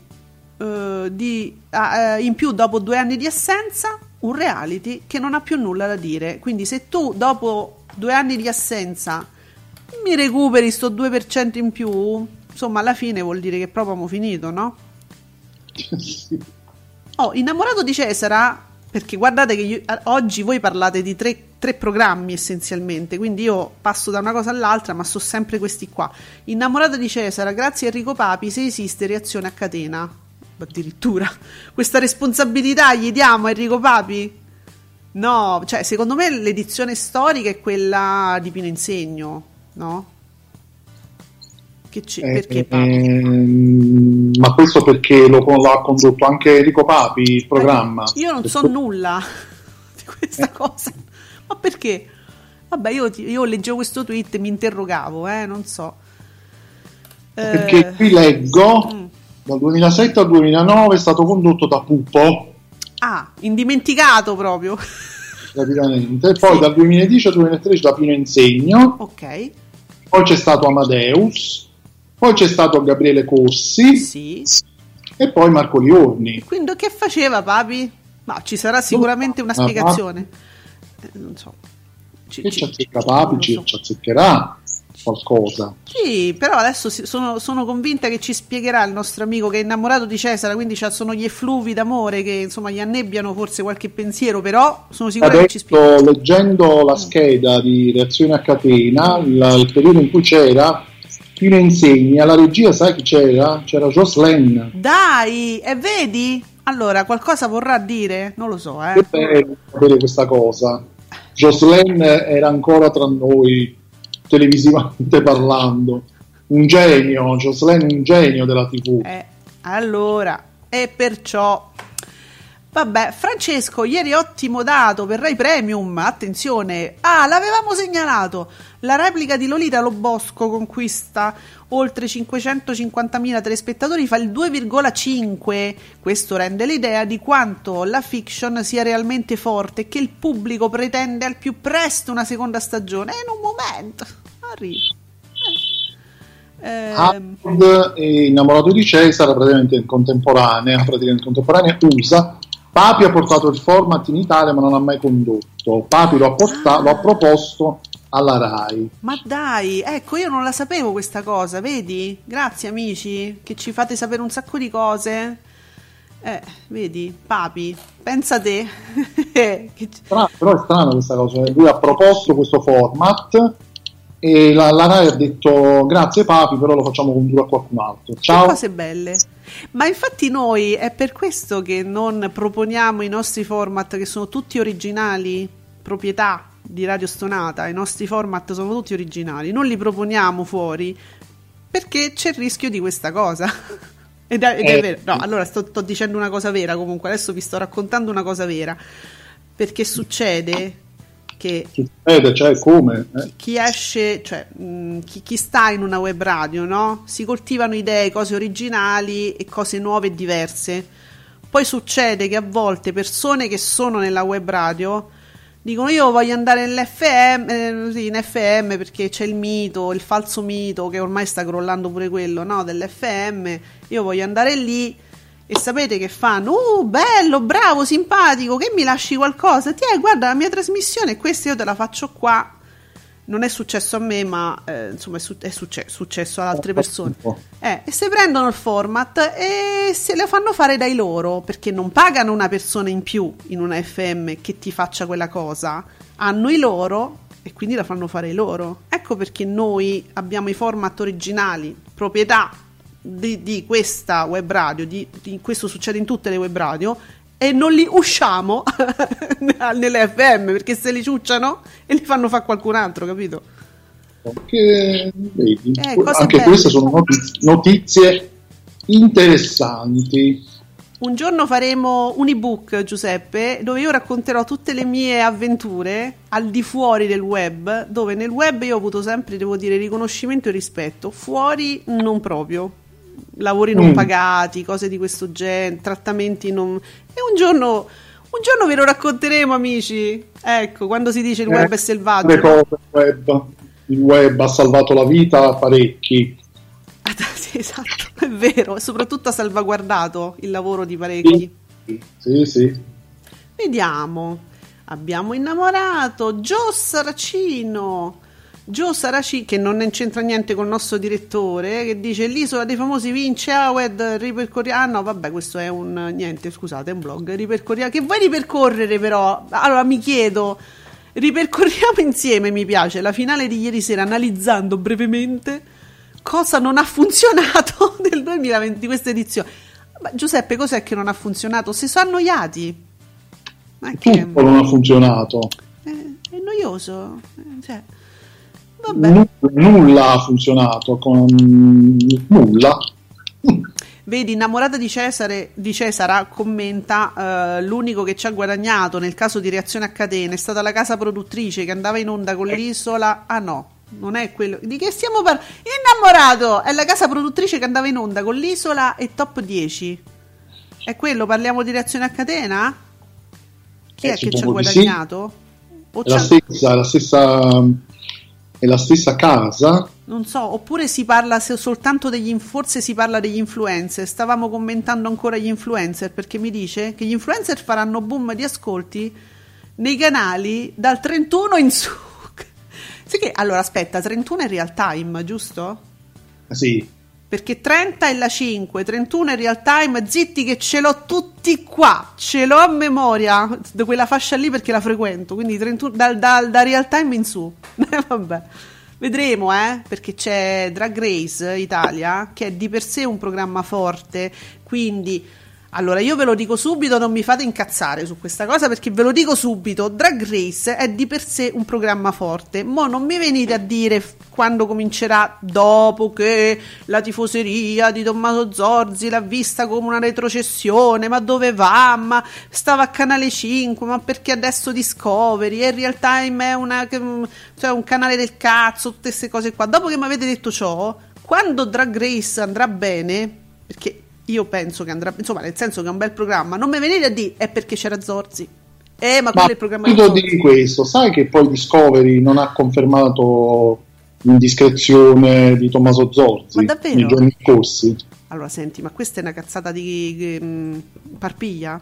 eh, di, eh, in più dopo due anni di assenza un reality che non ha più nulla da dire. Quindi se tu dopo due anni di assenza mi recuperi sto 2% in più, insomma alla fine vuol dire che proprio abbiamo finito, no? (laughs) Oh, innamorato di Cesara, perché guardate che io, oggi voi parlate di tre, tre, programmi essenzialmente, quindi io passo da una cosa all'altra, ma so sempre questi qua. Innamorato di Cesara, grazie a Enrico Papi, se esiste reazione a catena. Addirittura. (laughs) Questa responsabilità gli diamo a Enrico Papi? No, cioè secondo me l'edizione storica è quella di Pino Insegno, no? Che c- eh, perché Papi? Eh, ma questo perché lo, ha condotto anche Enrico Papi il programma? Eh, io non so nulla (laughs) di questa eh. cosa. Ma perché? Vabbè, io, io, leggevo questo tweet e mi interrogavo, eh, non so. Perché qui leggo, mm. Dal 2007 al 2009 è stato condotto da Pupo. Ah, indimenticato proprio. Praticamente. Poi sì. dal 2010 al 2013 da Pino Insegno. Ok. Poi c'è stato Amadeus poi c'è stato Gabriele Corsi sì. e poi Marco Liorni. Quindi che faceva Papi? Ma ci sarà sicuramente una spiegazione. Eh, non so. Ci, che ci azzecca Papi, ci, so. ci azzeccherà qualcosa. Sì, però adesso sono, sono, convinta che ci spiegherà il nostro amico che è innamorato di Cesare, quindi sono gli effluvi d'amore che insomma gli annebbiano forse qualche pensiero, però sono sicura Adesso, che ci spiegherà. leggendo la scheda di reazione a catena, il, il periodo in cui c'era chi ne insegna? La regia, sai chi c'era? C'era Jocelyn. Dai, e vedi? Allora, qualcosa vorrà dire? Non lo so, eh. Che bello sapere questa cosa. Jocelyn era ancora tra noi, televisivamente parlando. Un genio, Jocelyn un genio della TV. Eh, allora, e perciò Vabbè, Francesco, ieri ottimo dato per Rai Premium, attenzione, ah, l'avevamo segnalato, la replica di Lolita Lobosco conquista oltre 550.000 telespettatori, fa il 2,5, questo rende l'idea di quanto la fiction sia realmente forte e che il pubblico pretende al più presto una seconda stagione, e in un momento, arriva. Eh. Howard, innamorato di Cesare, praticamente contemporanea, praticamente contemporanea usa Papi ha portato il format in Italia ma non ha mai condotto. Papi lo ha, portato, ah. lo ha proposto alla RAI. Ma dai, ecco, io non la sapevo questa cosa, vedi? Grazie amici, che ci fate sapere un sacco di cose. Eh, vedi, Papi, pensa te. (laughs) Strano, però è strano questa cosa. Lui ha proposto questo format e la, la RAI ha detto grazie Papi, però lo facciamo condurre a qualcun altro. Ciao. Che cose belle. Ma infatti noi è per questo che non proponiamo i nostri format che sono tutti originali, proprietà di Radio Stonata, i nostri format sono tutti originali, non li proponiamo fuori perché c'è il rischio di questa cosa. (laughs) ed, è, ed è, eh. vero. No, allora sto, sto dicendo una cosa vera comunque, adesso vi sto raccontando una cosa vera. Perché succede che Succede, cioè come? Eh? Chi esce, cioè mh, chi, chi, sta in una web radio, no? Si coltivano idee, cose originali e cose nuove e diverse. Poi succede che a volte persone che sono nella web radio dicono io voglio andare nell'FM, eh, sì, in FM perché c'è il mito, il falso mito che ormai sta crollando pure quello, no? Dell'FM, io voglio andare lì e sapete che fanno? Uh, bello, bravo, simpatico, che mi lasci qualcosa? Ti guarda la mia trasmissione, questa io te la faccio qua. Non è successo a me, ma eh, insomma è, su- è succe- successo ad altre persone. Eh, e se prendono il format e se lo fanno fare dai loro, perché non pagano una persona in più in una FM che ti faccia quella cosa, hanno i loro e quindi la fanno fare i loro. Ecco perché noi abbiamo i format originali, proprietà di, di questa web radio, di, di, questo succede in tutte le web radio, e non li usciamo (laughs) nelle FM perché se li ciucciano e li fanno fare qualcun altro, capito? Anche, vedi, eh, anche queste sono notizie, notizie interessanti. Un giorno faremo un ebook, Giuseppe, dove io racconterò tutte le mie avventure al di fuori del web, dove nel web io ho avuto sempre, devo dire, riconoscimento e rispetto, fuori non proprio lavori non mm. pagati, cose di questo genere, trattamenti non... E un giorno, un giorno ve lo racconteremo, amici. Ecco, quando si dice il web eh, è selvaggio. Le cose, il, web. il web ha salvato la vita a parecchi. (laughs) sì, esatto, è vero, e soprattutto ha salvaguardato il lavoro di parecchi. Sì, sì. sì. Vediamo. Abbiamo innamorato Gio Saracino. Gio Saracino, che non c'entra niente con il nostro direttore, che dice l'isola dei famosi vince Awed, ripercorriamo. Ah no, vabbè, questo è un niente, scusate, è un blog. Ripercorriamo. Che vuoi ripercorrere, però? Allora mi chiedo, ripercorriamo insieme, mi piace, la finale di ieri sera, analizzando brevemente cosa non ha funzionato (laughs) del 2020 di questa edizione. Ma Giuseppe, cos'è che non ha funzionato? Si sono annoiati. Ma che... Tutto non ha funzionato. È, è noioso. Eh, cioè, N- nulla ha funzionato. Con... Nulla. Vedi, innamorata di Cesare, di Cesara commenta: uh, L'unico che ci ha guadagnato nel caso di reazione a catena è stata la casa produttrice che andava in onda con l'isola. Ah no, non è quello. Di che stiamo parlando? Innamorato è la casa produttrice che andava in onda con l'isola e top 10. È quello? Parliamo di reazione a catena? Chi eh, è che ci ha guadagnato? Sì. La stessa, la stessa, è la stessa casa. Non so, oppure si parla soltanto degli forse si parla degli influencer. Stavamo commentando ancora gli influencer perché mi dice che gli influencer faranno boom di ascolti nei canali dal 31 in su. (laughs) Sì che, allora aspetta, 31 è real time, giusto? Sì perché 30 è la 5, 31 è real time, zitti che ce l'ho tutti qua, ce l'ho a memoria di quella fascia lì perché la frequento, quindi 31, dal, dal, da real time in su. (laughs) Eh, vabbè. Vedremo, eh, perché c'è Drag Race Italia, che è di per sé un programma forte, quindi allora, io ve lo dico subito, non mi fate incazzare su questa cosa perché ve lo dico subito, Drag Race è di per sé un programma forte, ma non mi venite a dire quando comincerà dopo che la tifoseria di Tommaso Zorzi l'ha vista come una retrocessione, ma dove va? Ma stava a Canale 5, ma perché adesso Discovery e Real Time è una, cioè un canale del cazzo, tutte queste cose qua. Dopo che mi avete detto ciò, quando Drag Race andrà bene, perché io penso che andrà, insomma, nel senso che è un bel programma. Non mi venite a dire è perché c'era Zorzi. Eh, ma, ma quello è il programma di Zorzi. di questo, sai che poi Discovery non ha confermato l'indiscrezione di Tommaso Zorzi nei giorni scorsi? Allora, senti, ma questa è una cazzata di um, parpiglia?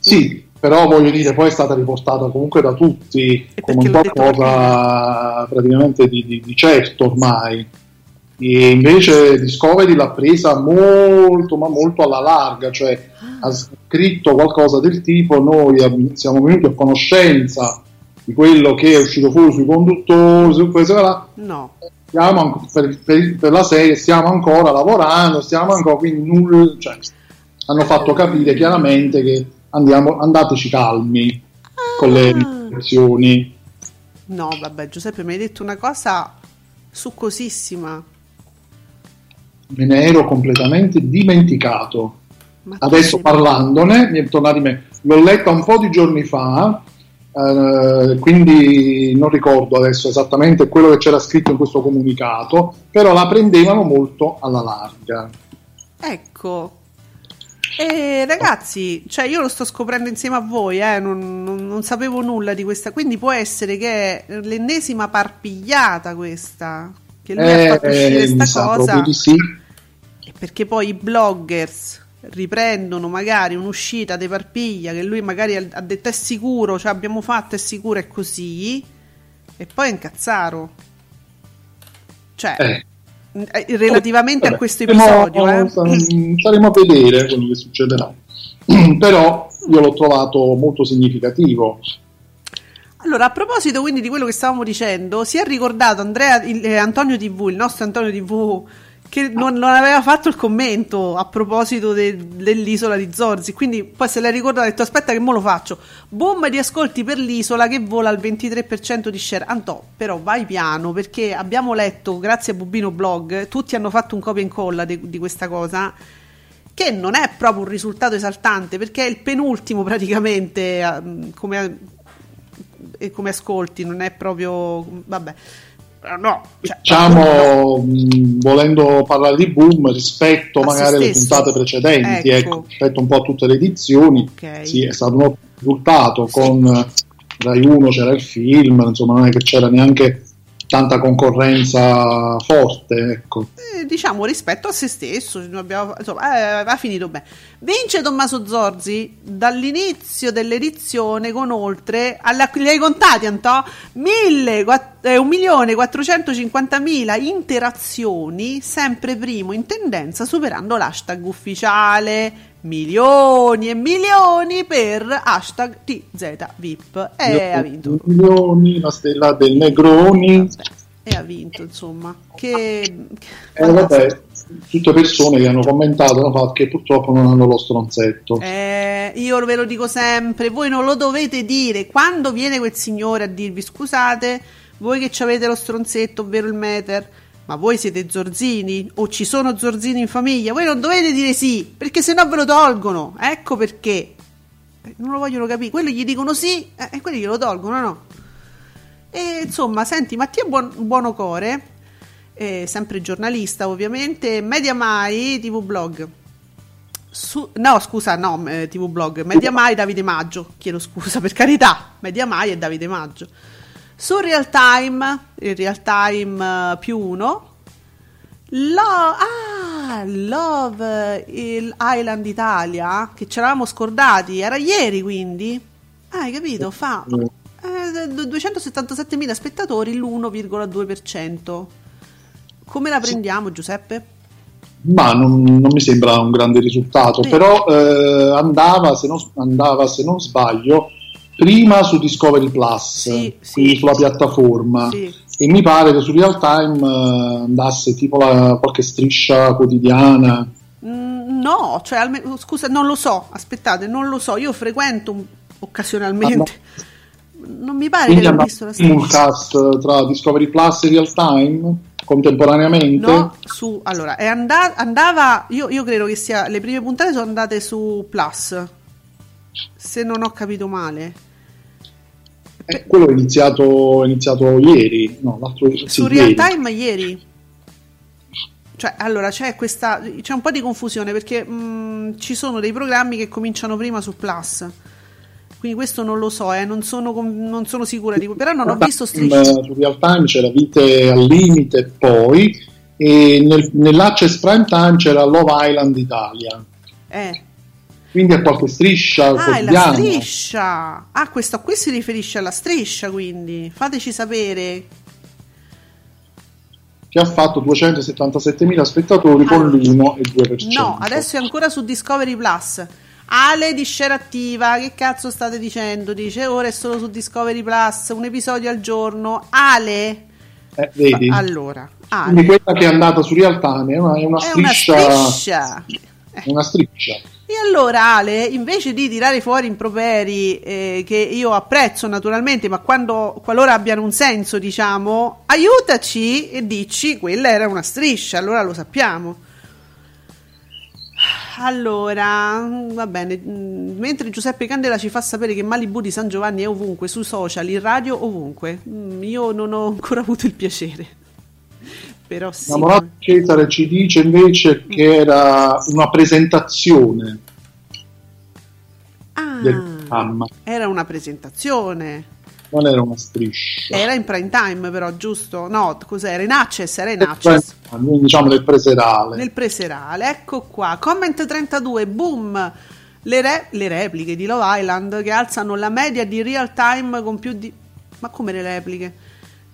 Sì, però voglio dire, poi è stata riportata comunque da tutti e come un qualcosa praticamente di, di, di certo ormai e invece Discovery l'ha presa molto ma molto alla larga cioè ha scritto qualcosa del tipo noi siamo venuti a conoscenza di quello che è uscito fuori sui conduttori su questo là no. stiamo, per, per, per, la serie stiamo ancora lavorando stiamo ancora quindi nulla cioè, hanno fatto capire chiaramente che andiamo, andateci calmi ah. con le reazioni no vabbè Giuseppe mi hai detto una cosa succosissima me ne ero completamente dimenticato. Adesso parlandone mi è tornato di me. L'ho letta un po' di giorni fa, eh, quindi non ricordo adesso esattamente quello che c'era scritto in questo comunicato, però la prendevano molto alla larga. Ecco. E ragazzi, cioè io lo sto scoprendo insieme a voi, eh, non, non, non, sapevo nulla di questa, quindi può essere che è l'ennesima parpigliata questa, che lui eh, ha fatto uscire questa cosa. Di sì perché poi i bloggers riprendono magari un'uscita di Parpiglia che lui magari ha detto è sicuro, cioè abbiamo fatto, è sicuro, è così, e poi è incazzaro. Cioè, eh. eh relativamente Vabbè, a questo episodio, no, eh. staremo a vedere quello che succederà. (clears throat) Però io l'ho trovato molto significativo. Allora, a proposito quindi di quello che stavamo dicendo, si è ricordato Andrea, il, eh, Antonio TV, il nostro Antonio TV che non, non, aveva fatto il commento a proposito de, dell'isola di Zorzi. Quindi poi se l'hai ricordato ha detto aspetta che mo lo faccio. Bomba di ascolti per l'isola che vola al 23% di share. Antò, però vai piano perché abbiamo letto, grazie a Bubino Blog, tutti hanno fatto un copia e incolla di, di questa cosa che non è proprio un risultato esaltante perché è il penultimo praticamente come, come ascolti, non è proprio... vabbè eh, no, cioè, diciamo mh, volendo parlare di boom rispetto magari alle puntate precedenti, ecco. ecco. rispetto un po' a tutte le edizioni, okay. sì, è stato un risultato. Con Rai 1 c'era il film, insomma, non è che c'era neanche tanta concorrenza forte, ecco. Eh, diciamo rispetto a se stesso, abbiamo, insomma, eh, ha finito bene. Vince Tommaso Zorzi dall'inizio dell'edizione con oltre, alla, li hai contati Antò? 1.450.000 eh, interazioni, sempre primo in tendenza, superando l'hashtag ufficiale milioni e milioni per hashtag TZVIP e ha vinto. milioni la stella del Negroni. E ha vinto insomma. Che, che eh, vabbè, tutte persone che hanno commentato hanno fatto che purtroppo non hanno lo stronzetto. Eh, io ve lo dico sempre voi non lo dovete dire. Quando viene quel signore a dirvi scusate voi che avete lo stronzetto ovvero il meter ma voi siete zorzini o ci sono zorzini in famiglia? Voi non dovete dire sì, perché se no ve lo tolgono. Ecco perché. Eh, non lo vogliono capire. Quelli gli dicono sì eh, e quelli glielo tolgono, no? E insomma, senti, Mattia Buon- Buonocore, eh, sempre giornalista ovviamente, Media Mai TV Blog. Su, no, scusa, no, eh, TV Blog, Media Mai Davide Maggio. Chiedo scusa, per carità, Media Mai e Davide Maggio. Su Real Time, il Real Time uh, più uno, Lo- ah, Love il Island Italia, che ci eravamo scordati, era ieri quindi. Ah, hai capito? Fa eh, 277.000 spettatori, l'1,2%. Come la prendiamo, Giuseppe? Ma non, non mi sembra un grande risultato, sì. però eh, andava, se non, andava, se non sbaglio, prima su Discovery Plus, sì, sì. sulla piattaforma. Sì. E mi pare che su Real Time uh, andasse tipo la, qualche striscia quotidiana. Mm, no, cioè, almeno, scusa, non lo so. Aspettate, non lo so. Io frequento occasionalmente. Ah, no. Non mi pare quindi che abbia visto la striscia. un cast tra Discovery Plus e Real Time contemporaneamente? No, su, allora, è and- andava, io, io credo che sia, le prime puntate sono andate su Plus se non ho capito male. Eh, quello è iniziato, è iniziato ieri, no, l'altro sì, Su Real ieri. Time ieri. Cioè, allora c'è questa c'è un po' di confusione perché mh, mm, ci sono dei programmi che cominciano prima su Plus. Quindi questo non lo so, eh, non, sono, non sono sicura di però non ho visto strisce. Su Real Time c'era Vite al limite poi e nel, nell'Access Prime Time c'era Love Island Italia. Eh quindi a qualche striscia ah, è la striscia ah questo qui si riferisce alla striscia quindi fateci sapere che ha fatto 277.000 spettatori con l'1,2% no adesso è ancora su Discovery Plus Ale di Share Attiva, che cazzo state dicendo? Dice ora è solo su Discovery Plus, un episodio al giorno. Ale, eh, vedi? Allora, Ale. Quindi quella che è andata su Real Time è una, è una è striscia. Una striscia. Una striscia. E allora Ale, invece di tirare fuori improperi eh, che io apprezzo naturalmente, ma quando, qualora abbiano un senso, diciamo, aiutaci e dici quella era una striscia, allora lo sappiamo. Allora, va bene, mm, mentre Giuseppe Candela ci fa sapere che Malibu di San Giovanni è ovunque, sui social, in radio, ovunque, mm, io non ho ancora avuto il piacere. Però sì. Innamorato Cesare ci dice invece che era una presentazione ah, del programma. Era una presentazione. Non era una striscia. Era in prime time, però, giusto? No, cos'era? In access? Era in access. Diciamo nel preserale. Nel preserale, ecco qua. Comment 32, boom! Le, re- le repliche di Love Island che alzano la media di real time con più di... Ma come le repliche?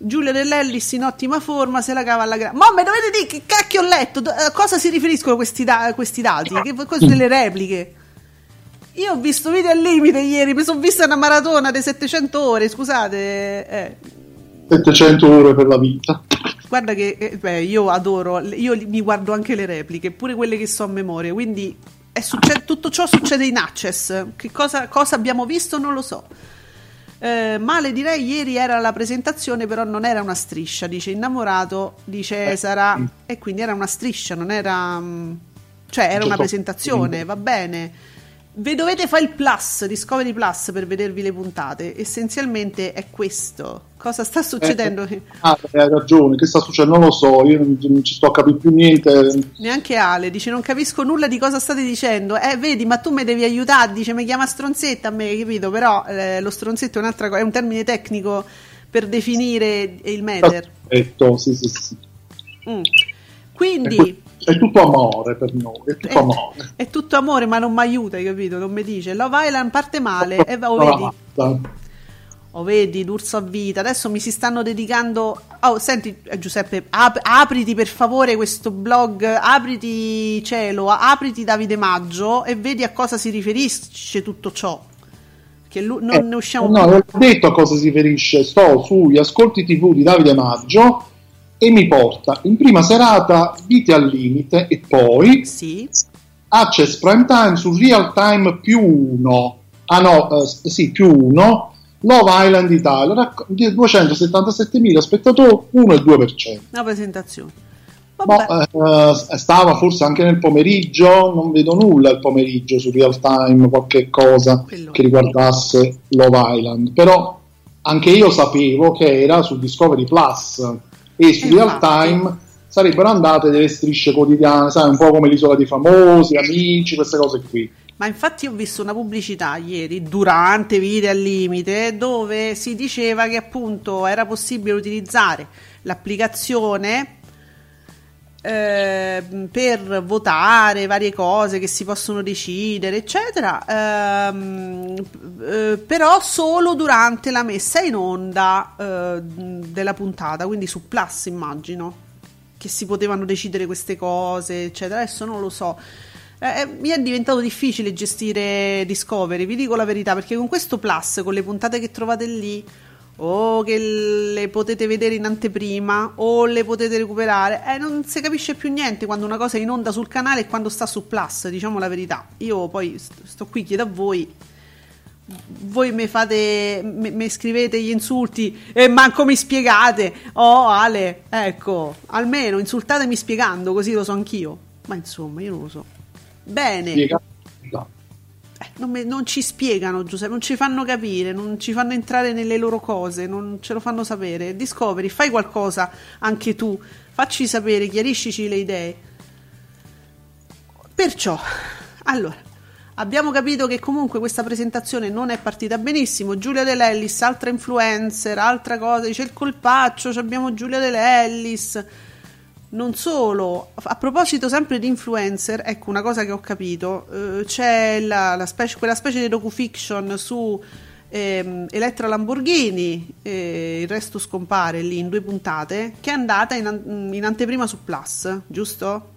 Giulia dell'Ellis in ottima forma, se la cava alla grande. Ma me dovete dire che cacchio ho letto? A eh, cosa si riferiscono questi, da- questi dati? Che queste delle repliche? Io ho visto video al limite ieri, mi sono vista una maratona di 700 ore, scusate. Eh. 700 ore per la vita. Guarda che eh, beh, io adoro, io mi guardo anche le repliche, pure quelle che so a memoria, quindi succe- tutto ciò succede in access. Che cosa, cosa abbiamo visto non lo so. Eh, male direi ieri era la presentazione, però non era una striscia, dice innamorato di Cesara eh, e quindi era una striscia, non era mm, cioè era una presentazione, va bene. Vi dovete fare il plus, Discovery Plus per vedervi le puntate. Essenzialmente è questo. Cosa sta succedendo? Eh, ah, hai ragione, che sta succedendo? Non lo so, io non, non ci sto a capire più niente. Neanche Ale dice: Non capisco nulla di cosa state dicendo. Eh, vedi, ma tu mi devi aiutare. Dice: Mi chiama stronzetta a me, capito? Però eh, lo stronzetto è un'altra cosa, è un termine tecnico per definire il Mater. Perfetto, sì, sì, sì. Mm. Quindi è tutto amore per noi, è tutto è, amore. È tutto amore, ma non mi aiuta, hai capito? Non mi dice Love Island parte male e va, oh, vedi. Oh, vedi, l'urso a vita. Adesso mi si stanno dedicando. Oh, senti, eh, Giuseppe, ap- apriti per favore questo blog. Apriti cielo, apriti Davide Maggio e vedi a cosa si riferisce tutto ciò. Che lui, non eh, ne usciamo No, non ho detto a cosa si riferisce. Sto sugli ascolti TV di Davide Maggio e mi porta in prima serata Vite al limite e poi sì. Access Prime Time su Real Time più uno. Ah no, eh, sì, più uno. Love Island Italia, racc- 277.000 spettatori, 1 e 2%. Una presentazione. No, eh, stava forse anche nel pomeriggio, non vedo nulla il pomeriggio su Real Time, qualche cosa Quello. che riguardasse Love Island, però anche io sapevo che era su Discovery Plus e su Real Infatti. Time sarebbero andate delle strisce quotidiane, sai, un po' come l'isola dei famosi, amici, queste cose qui. Ma infatti ho visto una pubblicità ieri durante Vite al Limite dove si diceva che appunto era possibile utilizzare l'applicazione eh, per votare varie cose che si possono decidere, eccetera, ehm, eh, però solo durante la messa in onda eh, della puntata, quindi su Plus immagino che si potevano decidere queste cose, eccetera. Adesso non lo so. Eh, mi è diventato difficile gestire Discovery, vi dico la verità, perché con questo Plus, con le puntate che trovate lì, o che le potete vedere in anteprima, o le potete recuperare, eh, non si capisce più niente quando una cosa è in onda sul canale e quando sta su Plus, diciamo la verità. Io poi st- sto qui, chiedo a voi. Voi mi fate, mi scrivete gli insulti e manco mi spiegate. Oh, Ale, ecco, almeno insultatemi spiegando, così lo so anch'io. Ma insomma, io non lo so. Bene. Spiega-. Eh, non, me- non ci spiegano, Giuseppe, non ci fanno capire, non ci fanno entrare nelle loro cose, non ce lo fanno sapere. Discovery, fai qualcosa anche tu, facci sapere, chiariscici le idee. Perciò, allora, abbiamo capito che comunque questa presentazione non è partita benissimo. Giulia De Lellis, altra influencer, altra cosa, dice il colpaccio, ci abbiamo Giulia De Lellis. Non solo, a proposito sempre di influencer, ecco una cosa che ho capito, eh, c'è la, la specie- quella specie di docufiction su ehm, Elettra Lamborghini, eh, il resto scompare lì in due puntate, che è andata in, in anteprima su Plus, giusto?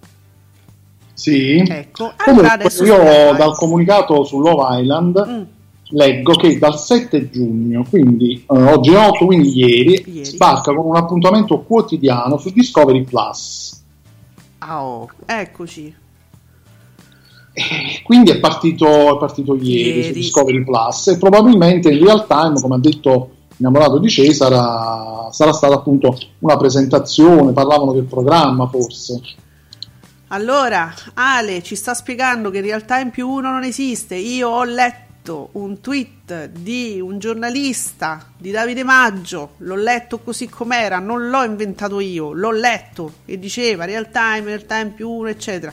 Sì. Ecco, allora Comunque, io dal comunicato su Love Island Mm. Leggo che dal 7 giugno, quindi eh, oggi è 8, quindi ieri, Ieri. sbarca con un appuntamento quotidiano su Discovery Plus. Ah, oh, eccoci. E quindi è partito, è partito ieri, Ieri. su Discovery Plus e probabilmente in real time, come ha detto innamorato di Cesara, sarà stata appunto una presentazione, parlavano del programma forse. Allora, Ale ci sta spiegando che Real Time più uno non esiste. Io ho letto un tweet di un giornalista di Davide Maggio, l'ho letto così com'era, non l'ho inventato io, l'ho letto e diceva Real Time, Real Time più uno, eccetera.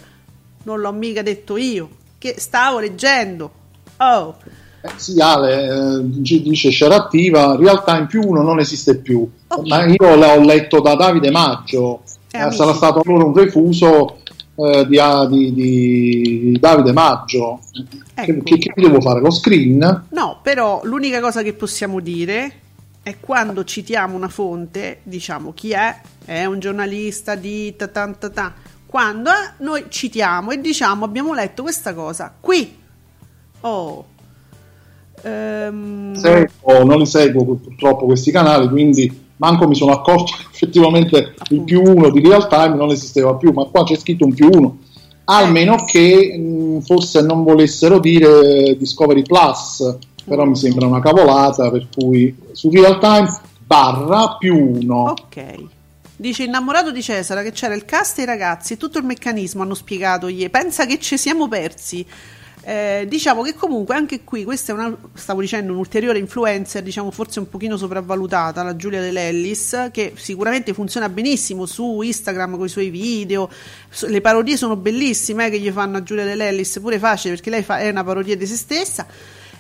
Non l'ho mica detto io, che stavo leggendo. Oh, Eh, sì, Ale eh, dice, dice share attiva, real time più uno non esiste più, Ok. ma io l'ho letto da Davide Maggio, Eh, Eh, sarà stato allora un refuso eh, di, di- di Davide Maggio. Ecco. Che, che, devo fare? Lo screen? No, però l'unica cosa che possiamo dire è quando citiamo una fonte, diciamo chi è, è un giornalista di ta ta ta ta. Quando eh, noi citiamo e diciamo abbiamo letto questa cosa qui. Oh. Ehm, Seguo, non seguo purtroppo questi canali, quindi manco mi sono accorto che effettivamente il più uno di real time non esisteva più, ma qua c'è scritto un più uno. Almeno che mh, forse non volessero dire Discovery Plus, però mi sembra una cavolata, per cui su real time barra più uno. Ok. Dice innamorato di Cesara che c'era il cast e i ragazzi e tutto il meccanismo hanno spiegato gli pensa che ci siamo persi. Eh, diciamo che comunque anche qui questa è una stavo dicendo un'ulteriore influencer diciamo forse un pochino sopravvalutata la Giulia De Lellis che sicuramente funziona benissimo su Instagram con i suoi video. Le parodie sono bellissime eh, che gli fanno a Giulia De Lellis pure facile perché lei fa, è una parodia di se stessa.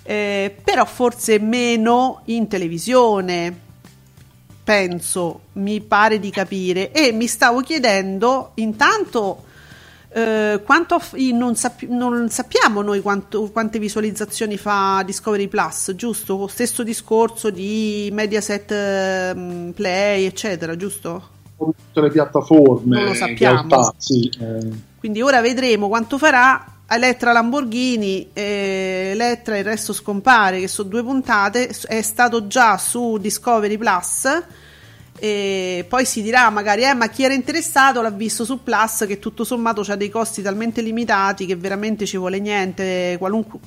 Eh, però forse meno in televisione penso, mi pare di capire, e mi stavo chiedendo intanto eh, quanto non, sappi- non, sappiamo noi quanto, quante visualizzazioni fa Discovery Plus, giusto? Stesso discorso di Mediaset eh, Play, eccetera, giusto? Tutte le piattaforme, non lo sappiamo. Realtà, sì, eh. Quindi ora vedremo quanto farà Elettra Lamborghini, eh, Elettra il resto scompare, che sono due puntate, è stato già su Discovery Plus e poi si dirà magari, eh, ma chi era interessato l'ha visto su Plus che tutto sommato ha dei costi talmente limitati che veramente ci vuole niente, qualunque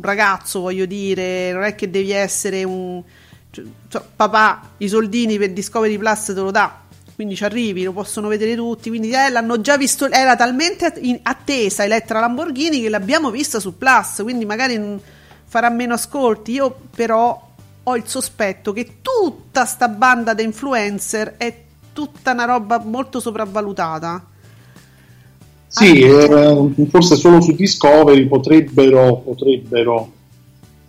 ragazzo voglio dire, non è che devi essere un... Cioè, cioè, papà i soldini per Discovery Plus te lo dà, quindi ci arrivi, lo possono vedere tutti, quindi eh, l'hanno già visto, era talmente attesa Elettra Lamborghini che l'abbiamo vista su Plus, quindi magari farà meno ascolti, io però ho il sospetto che tutta sta banda di influencer è tutta una roba molto sopravvalutata. Sì, eh, forse solo su Discovery potrebbero, potrebbero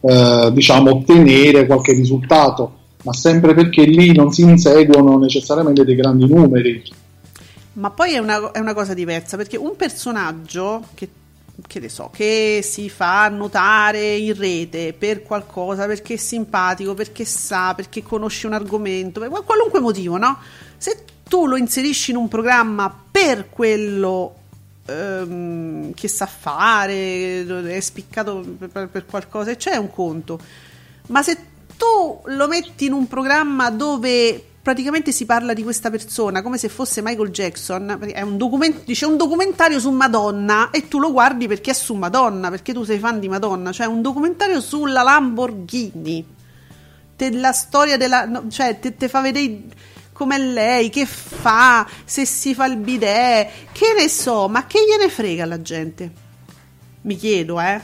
eh, diciamo, ottenere qualche risultato, ma sempre perché lì non si inseguono necessariamente dei grandi numeri. Ma poi è una, è una cosa diversa, perché un personaggio che che ne so, che si fa notare in rete per qualcosa, perché è simpatico, perché sa, perché conosce un argomento, per qualunque motivo, no? Se tu lo inserisci in un programma per quello ehm, che sa fare, è spiccato per, per qualcosa, c'è un conto. Ma se tu lo metti in un programma dove praticamente si parla di questa persona come se fosse Michael Jackson. È un, document- dice un documentario su Madonna e tu lo guardi perché è su Madonna, perché tu sei fan di Madonna. Cioè, un documentario sulla Lamborghini. Della storia della. No, cioè, te, te fa vedere com'è lei, che fa, se si fa il bidet, che ne so, ma che gliene frega alla gente? Mi chiedo, eh.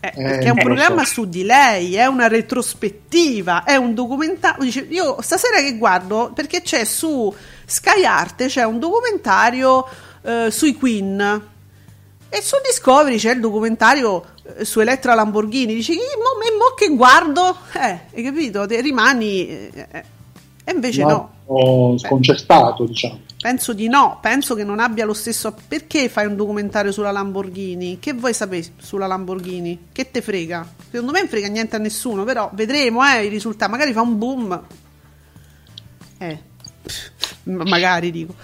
Eh, perché è un programma so. su di lei, è una retrospettiva, è un documentario. io stasera che guardo, perché c'è su Sky Arte c'è un documentario eh, sui Queen. E su Discovery c'è il documentario eh, su Elettra Lamborghini. Dici, mo, mo che guardo? Eh, hai capito? Te rimani. Eh, eh. e invece no. no. Sconcertato, diciamo. Penso di no, penso che non abbia lo stesso. Perché fai un documentario sulla Lamborghini? Che vuoi sapere sulla Lamborghini? Che te frega? Secondo me non frega niente a nessuno, però vedremo eh, i risultati. Magari fa un boom. Eh, magari dico.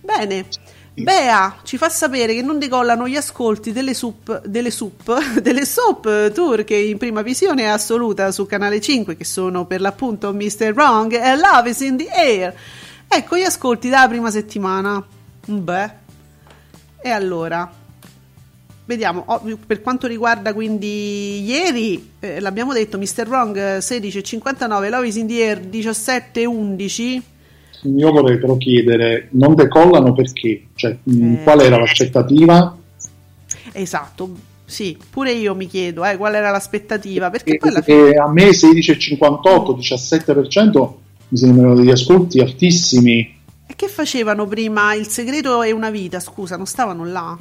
Bene. Bea ci fa sapere che non decollano gli ascolti delle sup, delle sup, (laughs) delle soap tour che in prima visione assoluta su canale 5, che sono per l'appunto Mr. Wrong e Love is in the Air. Ecco gli ascolti dalla prima settimana. Beh. E allora, vediamo, oh, per quanto riguarda quindi ieri, eh, l'abbiamo detto, Mr. Wrong 16,59, Love is in the air 17,11. Io vorrei però chiedere, non decollano perché? Cioè, eh, qual era l'aspettativa? Esatto, sì, pure io mi chiedo eh, qual era l'aspettativa. Perché e, poi alla fine... a me 16,58, 17% mi sembrano degli ascolti altissimi. E che facevano prima Il segreto e una vita? Scusa, non stavano là?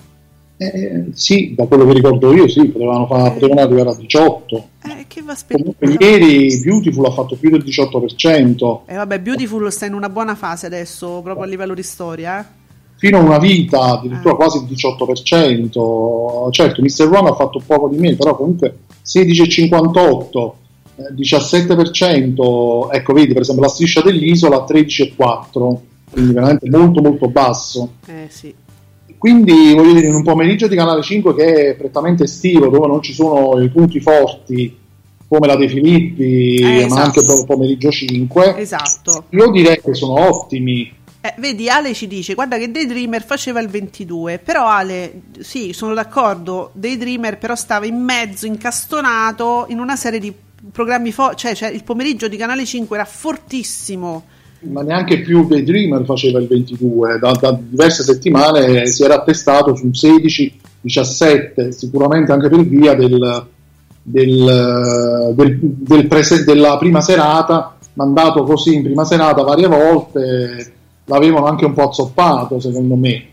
Eh, sì, da quello che ricordo io, sì, potevano, fare, eh. potevano arrivare a 18. Eh, che va? Comunque, ieri Beautiful ha fatto più del 18%. E eh, vabbè, Beautiful sta in una buona fase adesso, proprio a livello di storia, eh? Fino a una vita, addirittura eh. quasi il 18%. Certo, Mr. One ha fatto poco di meno, però comunque 16,58 17%, ecco vedi per esempio la striscia dell'isola 13,4, quindi veramente molto molto basso. Eh sì. Quindi voglio dire, in un pomeriggio di Canale 5 che è prettamente estivo, dove non ci sono i punti forti come la De Filippi, eh, esatto. ma anche il pomeriggio 5, esatto. io direi che sono ottimi. Eh, vedi, Ale ci dice: Guarda che Daydreamer faceva il 22. Però, Ale, sì, sono d'accordo. Daydreamer, però, stava in mezzo, incastonato in una serie di programmi fo- cioè, cioè, il pomeriggio di Canale 5 era fortissimo. Ma neanche più Daydreamer faceva il 22 da, da diverse settimane si era attestato su 16 17 sicuramente anche per via del, del, del, del prese- della prima serata mandato così in prima serata varie volte l'avevano anche un po' azzoppato secondo me.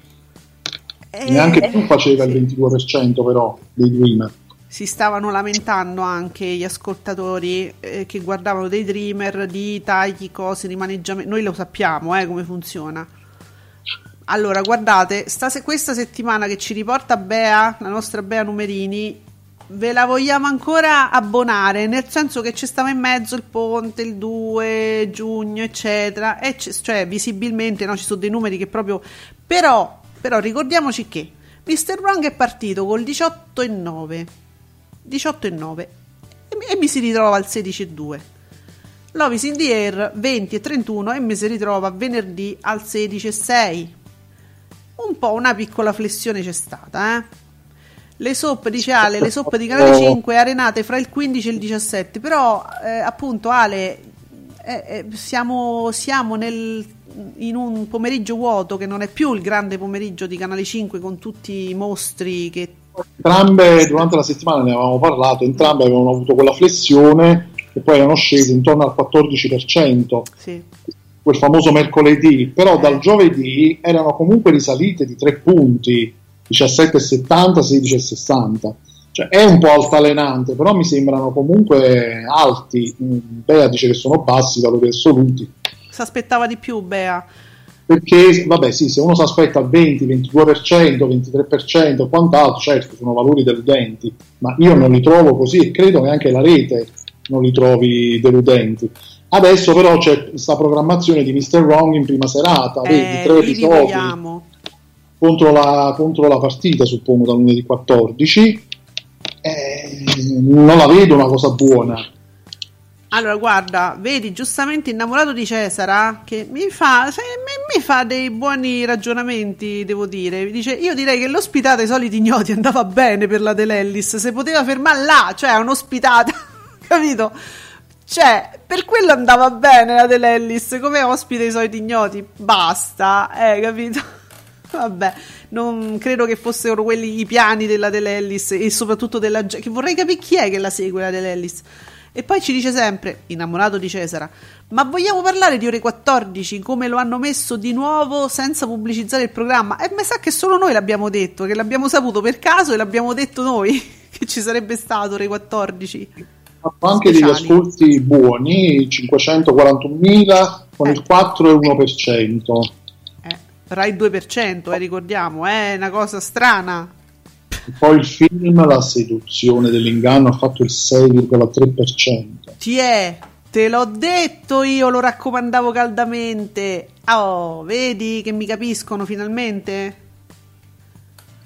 Eh, neanche più faceva il 22% però dei Dreamer si stavano lamentando anche gli ascoltatori eh, che guardavano dei dreamer di tagli, cose, di maneggiamento. Noi lo sappiamo eh, come funziona. Allora, guardate, sta, questa settimana che ci riporta Bea, la nostra Bea Numerini, ve la vogliamo ancora abbonare, nel senso che ci stava in mezzo il ponte, il 2 giugno, eccetera, e cioè visibilmente no, ci sono dei numeri che proprio... Però, però ricordiamoci che Mr. Wrong è partito col 18 e 9 18 e 9 e, mi si ritrova al 16 e 2. Lovis in the Air 20 e 31 e mi si ritrova venerdì al 16 e 6. Un po' una piccola flessione c'è stata, eh. Le soap, dice Ale, le soap di Canale 5 arenate fra il 15 e il 17, però eh, appunto Ale, eh, eh, siamo, siamo nel, in un pomeriggio vuoto che non è più il grande pomeriggio di Canale 5 con tutti i mostri che entrambe durante la settimana ne avevamo parlato, entrambe avevano avuto quella flessione e poi erano scese intorno al 14%. Sì. Quel famoso mercoledì, però eh. dal giovedì erano comunque risalite di 3 punti, 17,70, 16,60. Cioè è un po' altalenante, però mi sembrano comunque alti. Mm, Bea dice che sono bassi valori assoluti. Si aspettava di più, Bea perché vabbè sì, se uno si aspetta il 20, 22%, 23% quant'altro, certo sono valori deludenti, ma io non li trovo così e credo che anche la rete non li trovi deludenti. Adesso però c'è questa programmazione di Mr. Wrong in prima serata, eh, vedi, tre episodi contro la, contro la partita, suppongo, da lunedì 14. Eh, non la vedo una cosa buona allora, guarda, vedi giustamente innamorato di Cesara che mi fa, cioè, mi, mi, fa dei buoni ragionamenti, devo dire. Dice: Io direi che l'ospitata ai soliti ignoti andava bene per la Dell'Ellis, se poteva fermare là, cioè un'ospitata, (laughs) capito? Cioè, per quello andava bene la Dell'Ellis come ospite ai soliti ignoti, basta, eh, capito? (laughs) Vabbè, non credo che fossero quelli i piani della Dell'Ellis e soprattutto della. che vorrei capire chi è che la segue la Dell'Ellis. E poi ci dice sempre, innamorato di Cesara, ma vogliamo parlare di ore 14, come lo hanno messo di nuovo senza pubblicizzare il programma? E mi sa che solo noi l'abbiamo detto, che l'abbiamo saputo per caso e l'abbiamo detto noi, (laughs) che ci sarebbe stato ore 14. Anche degli ascolti buoni, 541.000 con eh. il 4,1%. Eh, Rai 2%, eh, ricordiamo, è una cosa strana. Poi il film La seduzione dell'inganno ha fatto il 6,3%. Ti è, te l'ho detto io, lo raccomandavo caldamente. Oh, vedi che mi capiscono finalmente?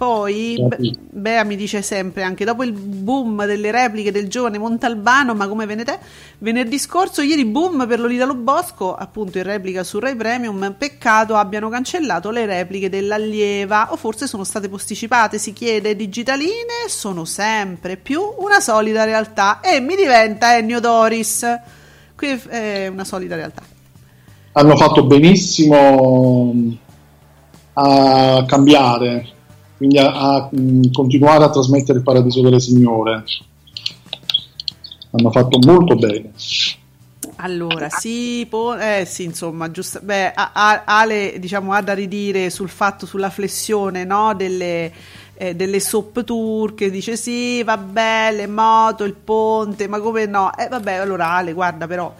Poi Be- Bea mi dice sempre, anche dopo il boom delle repliche del giovane Montalbano, ma come venete? Venerdì scorso, ieri boom per Lolita Lo Bosco, appunto in replica su Rai Premium, peccato abbiano cancellato le repliche dell'allieva o forse sono state posticipate, si chiede, digitaline sono sempre più una solida realtà e mi diventa Ennio Doris. Qui è una solida realtà. Hanno fatto benissimo a cambiare quindi a, a mh, continuare a trasmettere il Paradiso delle Signore. Hanno fatto molto bene. Allora, sì, po- eh, sì insomma, giusto, beh, a- a- Ale diciamo, ha da ridire sul fatto, sulla flessione no, delle, eh, delle soap turche, dice sì, vabbè, le moto, il ponte, ma come no? Eh, vabbè, allora Ale, guarda però,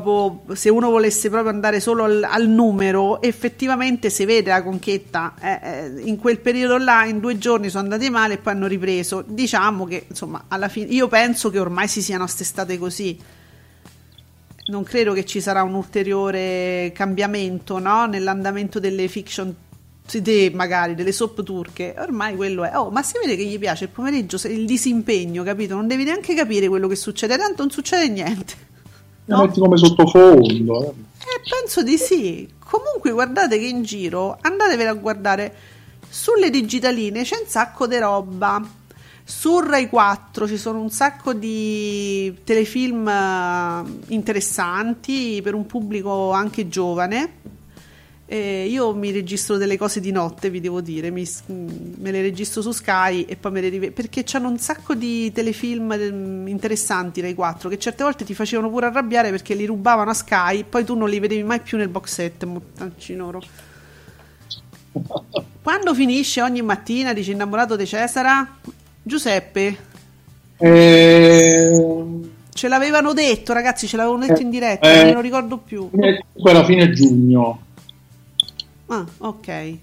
proprio se uno volesse proprio andare solo al, al numero, effettivamente si vede la conchetta. Eh, eh, in quel periodo là, in due giorni sono andati male e poi hanno ripreso. Diciamo che insomma, alla fine io penso che ormai si siano assestate così. Non credo che ci sarà un ulteriore cambiamento no? nell'andamento delle fiction magari delle soap turche, ormai quello è. Oh, ma si vede che gli piace il pomeriggio, il disimpegno, capito? Non devi neanche capire quello che succede, tanto non succede niente. No? La metti come sottofondo. Eh. eh, penso di sì. Comunque guardate che in giro andatevela a guardare sulle digitaline c'è un sacco di roba. Su Rai 4 ci sono un sacco di telefilm eh, interessanti per un pubblico anche giovane eh, io mi registro delle cose di notte, vi devo dire, mi, me le registro su Sky e poi me le rivedo perché c'hanno un sacco di telefilm mm, interessanti Rai 4 che certe volte ti facevano pure arrabbiare perché li rubavano a Sky, e poi tu non li vedevi mai più nel box set, mortancinoro. (laughs) Quando finisce ogni mattina, dice innamorato di Cesara, Giuseppe, Eh, Ce l'avevano detto, ragazzi, ce l'avevano detto Eh, in diretta, eh. non me lo ricordo più. comunque alla fine giugno. Ah, ok.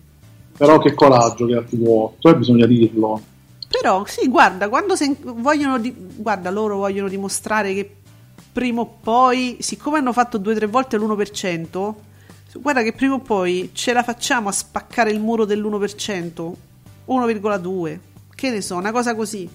Però che coraggio che ha TV8, eh, bisogna dirlo. Però sì, guarda, quando se- vogliono di- guarda, loro vogliono dimostrare che prima o poi, siccome hanno fatto due o tre volte l'1%, guarda che prima o poi ce la facciamo a spaccare il muro dell'1%, 1,2. Che ne so, una cosa così.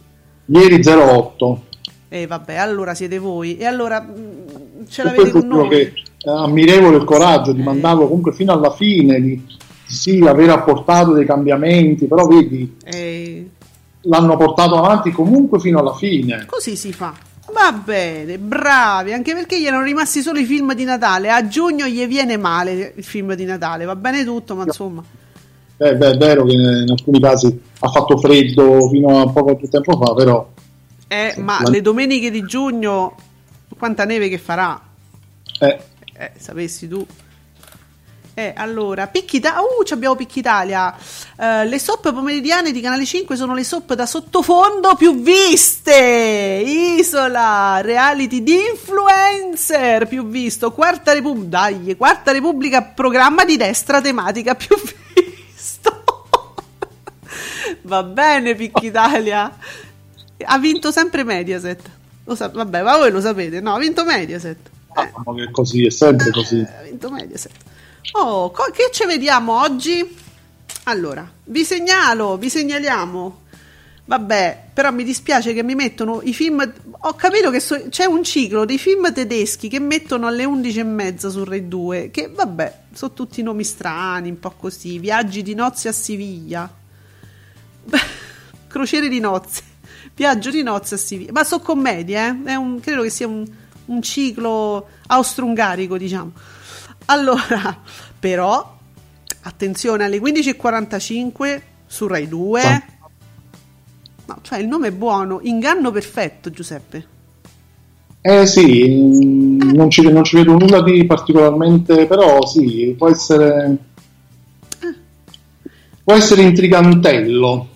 Ieri 08. E vabbè, allora siete voi. E allora mm, ce l'avete con noi. che eh, ammirevole il coraggio di Eh. mandarlo comunque fino alla fine, di sì, aver apportato dei cambiamenti, però vedi, Eh, l'hanno portato avanti comunque fino alla fine. così si fa. Va bene, bravi, anche perché gli erano rimasti solo i film di Natale. A giugno gli viene male il film di Natale, va bene tutto, ma insomma. Eh, beh, è vero che in alcuni casi ha fatto freddo fino a poco più tempo fa, però Eh, ma la- le domeniche di giugno, quanta neve che farà? eh, Eh, sapessi tu. Eh, allora, Picchita- uh, abbiamo Picchitalia. Eh, le soap pomeridiane di Canale 5 sono le soap da sottofondo più viste. Isola, reality di influencer più visto. Quarta Repubblica, dai, Quarta Repubblica, programma di destra tematica più visto. (laughs) Va bene, Picchitalia. Ha vinto sempre Mediaset. Sa- vabbè, ma voi lo sapete, no? Ha vinto Mediaset. Eh. ah, ma che così, è sempre così. Eh, ha vinto Mediaset. Oh, co- che ci vediamo oggi? Allora, vi segnalo, vi segnaliamo. Vabbè, però mi dispiace che mi mettono i film. Ho capito che so- c'è un ciclo dei film tedeschi che mettono alle 11 e mezza su Rai 2. Che vabbè, sono tutti nomi strani, un po' così. Viaggi di nozze a Siviglia. (laughs) Crociere di nozze. Viaggio di nozze a Siviglia. Ma sono commedie, eh? È un- credo che sia un, un ciclo austro-ungarico, diciamo. Allora, però, attenzione, alle 15.45 su Rai 2. Ah. No, cioè il nome è buono, inganno perfetto, Giuseppe. Eh sì, mm, non ci, non ci vedo nulla di particolarmente, però sì, può essere, può essere intrigantello.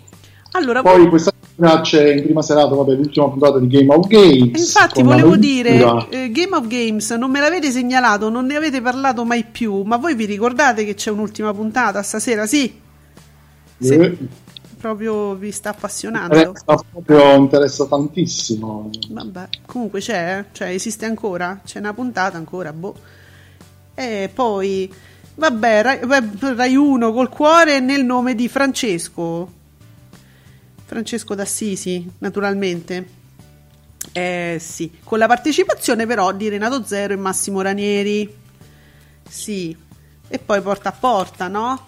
Allora, Poi questa c'è in prima serata vabbè, l'ultima puntata di Game of Games. infatti volevo dire, eh, Game of Games non me l'avete segnalato, non ne avete parlato mai più, ma voi vi ricordate che c'è un'ultima puntata stasera? Sì, sì. Eh, proprio vi sta appassionando. interessa, proprio interessa tantissimo. Vabbè, comunque c'è, eh? cioè esiste ancora, c'è una puntata ancora, boh. E poi, vabbè, Rai, Rai 1 col cuore nel nome di Francesco. Francesco d'Assisi, naturalmente. Eh sì, con la partecipazione però di Renato Zero e Massimo Ranieri. Sì, e poi porta a porta, no?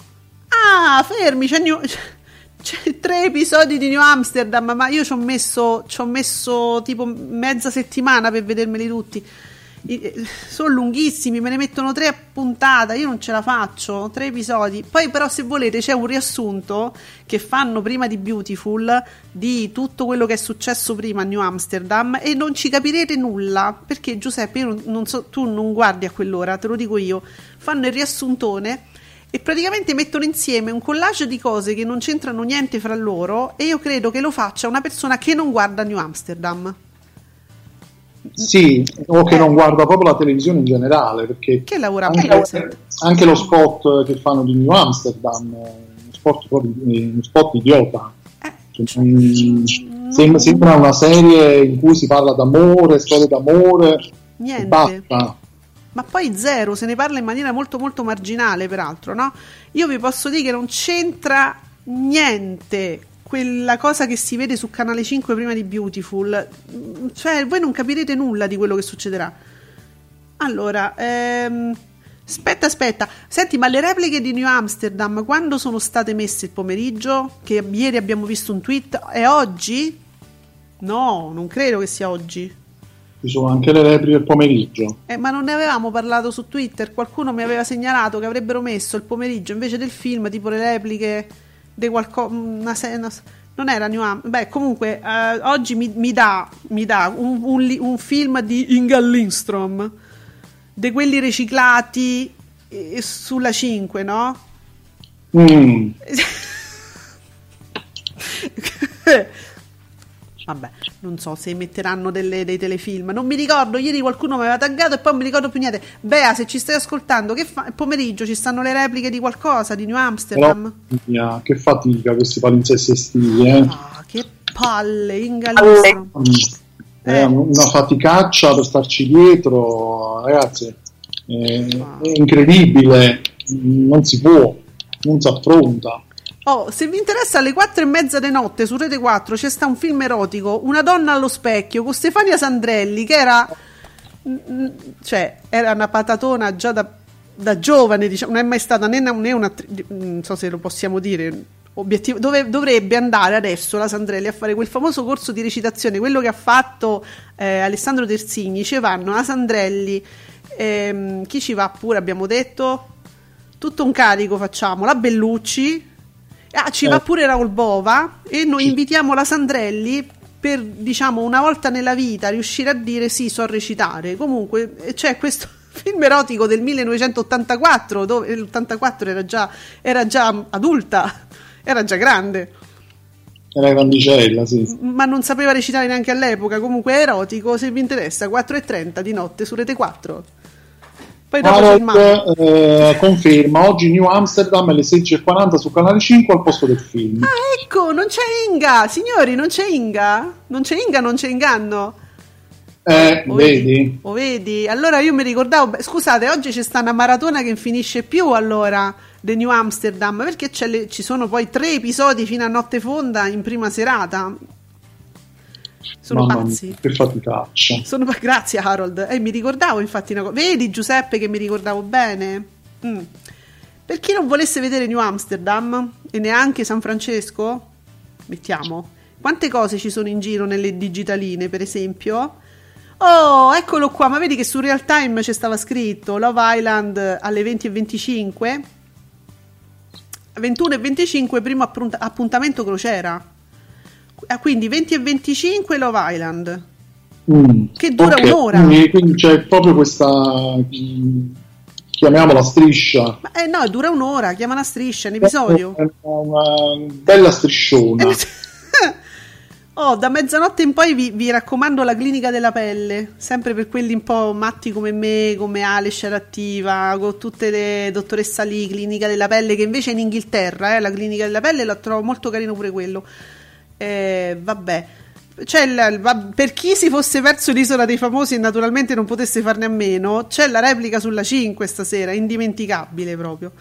Ah, fermi, c'è, New- (laughs) c'è tre episodi di New Amsterdam, ma io ci ho messo, ci ho messo tipo mezza settimana per vedermeli tutti. Eh, Sono lunghissimi, me ne mettono tre a puntata, io non ce la faccio, tre episodi. Poi però se volete c'è un riassunto che fanno prima di Beautiful di tutto quello che è successo prima a New Amsterdam e non ci capirete nulla, perché Giuseppe, non, non so, tu non guardi a quell'ora, te lo dico io, fanno il riassuntone e praticamente mettono insieme un collage di cose che non c'entrano niente fra loro e io credo che lo faccia una persona che non guarda New Amsterdam. Sì, o che non guarda proprio la televisione in generale, perché Che lavora anche, anche lo spot che fanno di New Amsterdam, è uno spot, proprio, uno spot idiota. Eh, Cioè, mm, sembra, una serie in cui si parla d'amore, storie d'amore, niente. basta. Ma poi zero, se ne parla in maniera molto molto marginale, peraltro, no? Io vi posso dire che non c'entra niente quella cosa che si vede su Canale 5 prima di Beautiful. Cioè, voi non capirete nulla di quello che succederà. Allora, ehm, aspetta, aspetta. Senti, ma le repliche di New Amsterdam quando sono state messe il pomeriggio? Che ieri abbiamo visto un tweet. È oggi? No, non credo che sia oggi. Ci sono anche le repliche del pomeriggio. Eh, ma non ne avevamo parlato su Twitter? Qualcuno mi aveva segnalato che avrebbero messo il pomeriggio invece del film, tipo le repliche di qualcosa. Non era New Am- Beh, comunque, eh, oggi mi, mi dà, mi dà un, un un film di Inga Lindstrom, di quelli riciclati eh, sulla 5, no? Mm, (laughs) (laughs) Vabbè, non so se metteranno delle, dei telefilm. Non mi ricordo, ieri qualcuno mi aveva taggato e poi non mi ricordo più niente. Bea, se ci stai ascoltando, che fa? pomeriggio ci stanno le repliche di qualcosa, di New Amsterdam? Però, che fatica questi palinsesti estivi, eh. Ah, che palle, in Galles. Eh. Una faticaccia per starci dietro, ragazzi. È, è incredibile, non si può, non si affronta. Oh, se vi interessa alle quattro e mezza di notte su Rete 4 c'è sta un film erotico, Una donna allo specchio, con Stefania Sandrelli, che era... Cioè, era una patatona già da, da giovane, diciamo, non è mai stata né una, né una... Non so se lo possiamo dire, obiettivo, dove, dovrebbe andare adesso la Sandrelli a fare quel famoso corso di recitazione, quello che ha fatto eh, Alessandro Terzigni, ci vanno la Sandrelli, ehm, chi ci va pure abbiamo detto? Tutto un carico facciamo, la Bellucci, Ah, ci eh. va pure Raul Bova e noi invitiamo la Sandrelli per, diciamo, una volta nella vita riuscire a dire sì, so recitare. Comunque eh, c'è questo (laughs) film erotico del 1984, dove l'84 era già, era già adulta, (laughs) era già grande. Era grandicella, sì. Ma non sapeva recitare neanche all'epoca. Comunque è erotico, se vi interessa, 4.30 di notte su Rete 4. Poi Harold eh, conferma oggi New Amsterdam alle 16.40 su canale 5 al posto del film. Ah, ecco, non c'è Inga, signori, non c'è Inga. Non c'è Inga, non c'è inganno. Eh, o vedi? vedi? O vedi? Allora io mi ricordavo, scusate, oggi c'è sta una maratona che finisce più allora The New Amsterdam, perché le, ci sono poi tre episodi fino a notte fonda in prima serata. Sono Mamma pazzi. Mia, che faticaccia. Sono, grazie Harold. Eh, mi ricordavo infatti una cosa. Vedi Giuseppe che mi ricordavo bene? Mm. Per chi non volesse vedere New Amsterdam e neanche San Francesco, mettiamo, quante cose ci sono in giro nelle digitaline, per esempio? Oh, eccolo qua, ma vedi che su Real Time c'è stava scritto Love Island alle 20.25 21 e 25 primo appuntamento crociera quindi 20 e 25 Love Island. Mm. Che dura okay. un'ora. Quindi, quindi, c'è proprio questa. Chiamiamola striscia. Ma, eh no, dura un'ora, chiama una striscia, un episodio. È una bella strisciona. (laughs) oh, da mezzanotte in poi vi, vi, raccomando la clinica della pelle, sempre per quelli un po' matti come me, come Ale attiva, con tutte le dottoressa lì, clinica della pelle, che invece è in Inghilterra, eh, la clinica della pelle la trovo molto carino pure quello. Eh, vabbè. C'è la, per chi si fosse perso l'isola dei famosi e naturalmente non potesse farne a meno, c'è la replica sulla 5 stasera, indimenticabile proprio.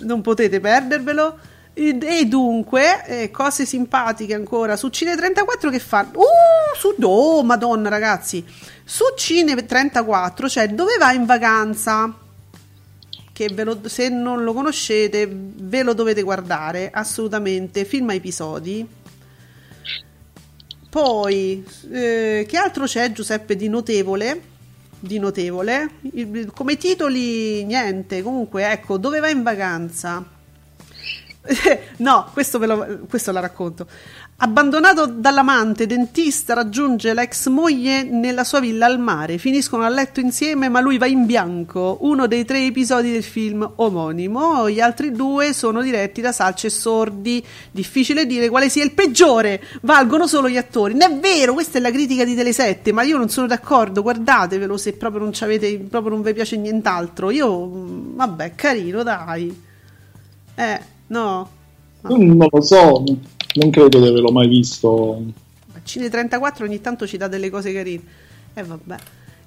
Non potete perdervelo. E dunque, eh, cose simpatiche ancora su Cine 34 che fanno. Uh, su oh, madonna ragazzi. Su Cine 34 c'è cioè, Dove vai in vacanza? Che lo, se non lo conoscete ve lo dovete guardare assolutamente. Film a episodi. Poi, eh, che altro c'è Giuseppe di notevole? Di notevole. Come titoli, niente. Comunque, ecco, dove vai in vacanza? (laughs) no, questo, lo, questo la racconto. Abbandonato dall'amante, dentista raggiunge l'ex moglie nella sua villa al mare. Finiscono a letto insieme, ma lui va in bianco. Uno dei tre episodi del film omonimo. Gli altri due sono diretti da salce e sordi. Difficile dire quale sia il peggiore. Valgono solo gli attori. Non è vero, questa è la critica di Tele7, ma io non sono d'accordo. Guardatevelo se proprio non, proprio non vi piace nient'altro. Io, vabbè, carino, dai. Eh, no. Non lo so non credo di averlo mai visto. Cine 34 ogni tanto ci dà delle cose carine. E eh, vabbè.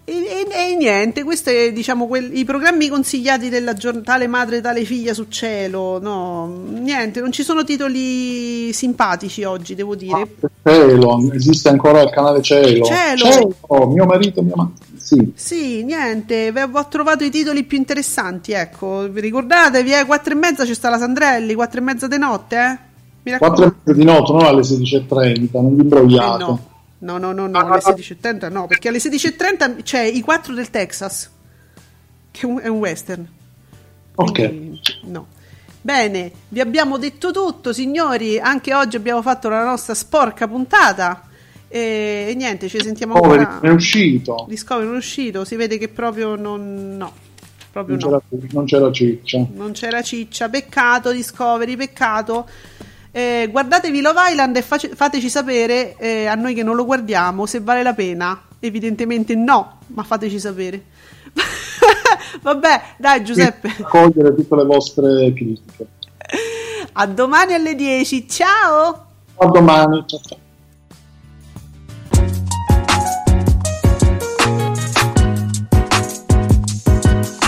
E, e, e, niente, questi sono diciamo quel, i programmi consigliati della giornata, tale madre, tale figlia su cielo. No, niente, non ci sono titoli simpatici oggi, devo dire. Ah, cielo, esiste ancora il canale Cielo. Cielo, cielo mio marito, mia madre. Sì. sì, niente, ho trovato i titoli più interessanti. Ecco, vi ricordatevi, eh, 4 e mezza c'è sta la Sandrelli, 4 e mezza di notte, eh? 4 e mezza di notte, non alle 16.30, non vi imbrogliate. Eh no. No, no, no, no, alle 16.30 no, perché alle 16.30 c'è i 4 del Texas, che è un western. Quindi, ok. No. Bene, vi abbiamo detto tutto, signori. Anche oggi abbiamo fatto la nostra sporca puntata. E, e niente, ci sentiamo Discovery ancora. è uscito. Discovery è uscito. Si vede che proprio non. No, proprio non, no. C'era, non c'era ciccia. Non c'era ciccia. Peccato, Discovery, peccato. Eh, guardatevi Love Island e face- fateci sapere eh, a noi che non lo guardiamo se vale la pena. Evidentemente no, ma fateci sapere. (laughs) Vabbè, dai Giuseppe. Accogliere tutte le vostre critiche. A domani alle 10. Ciao! A domani. Ciao, ciao.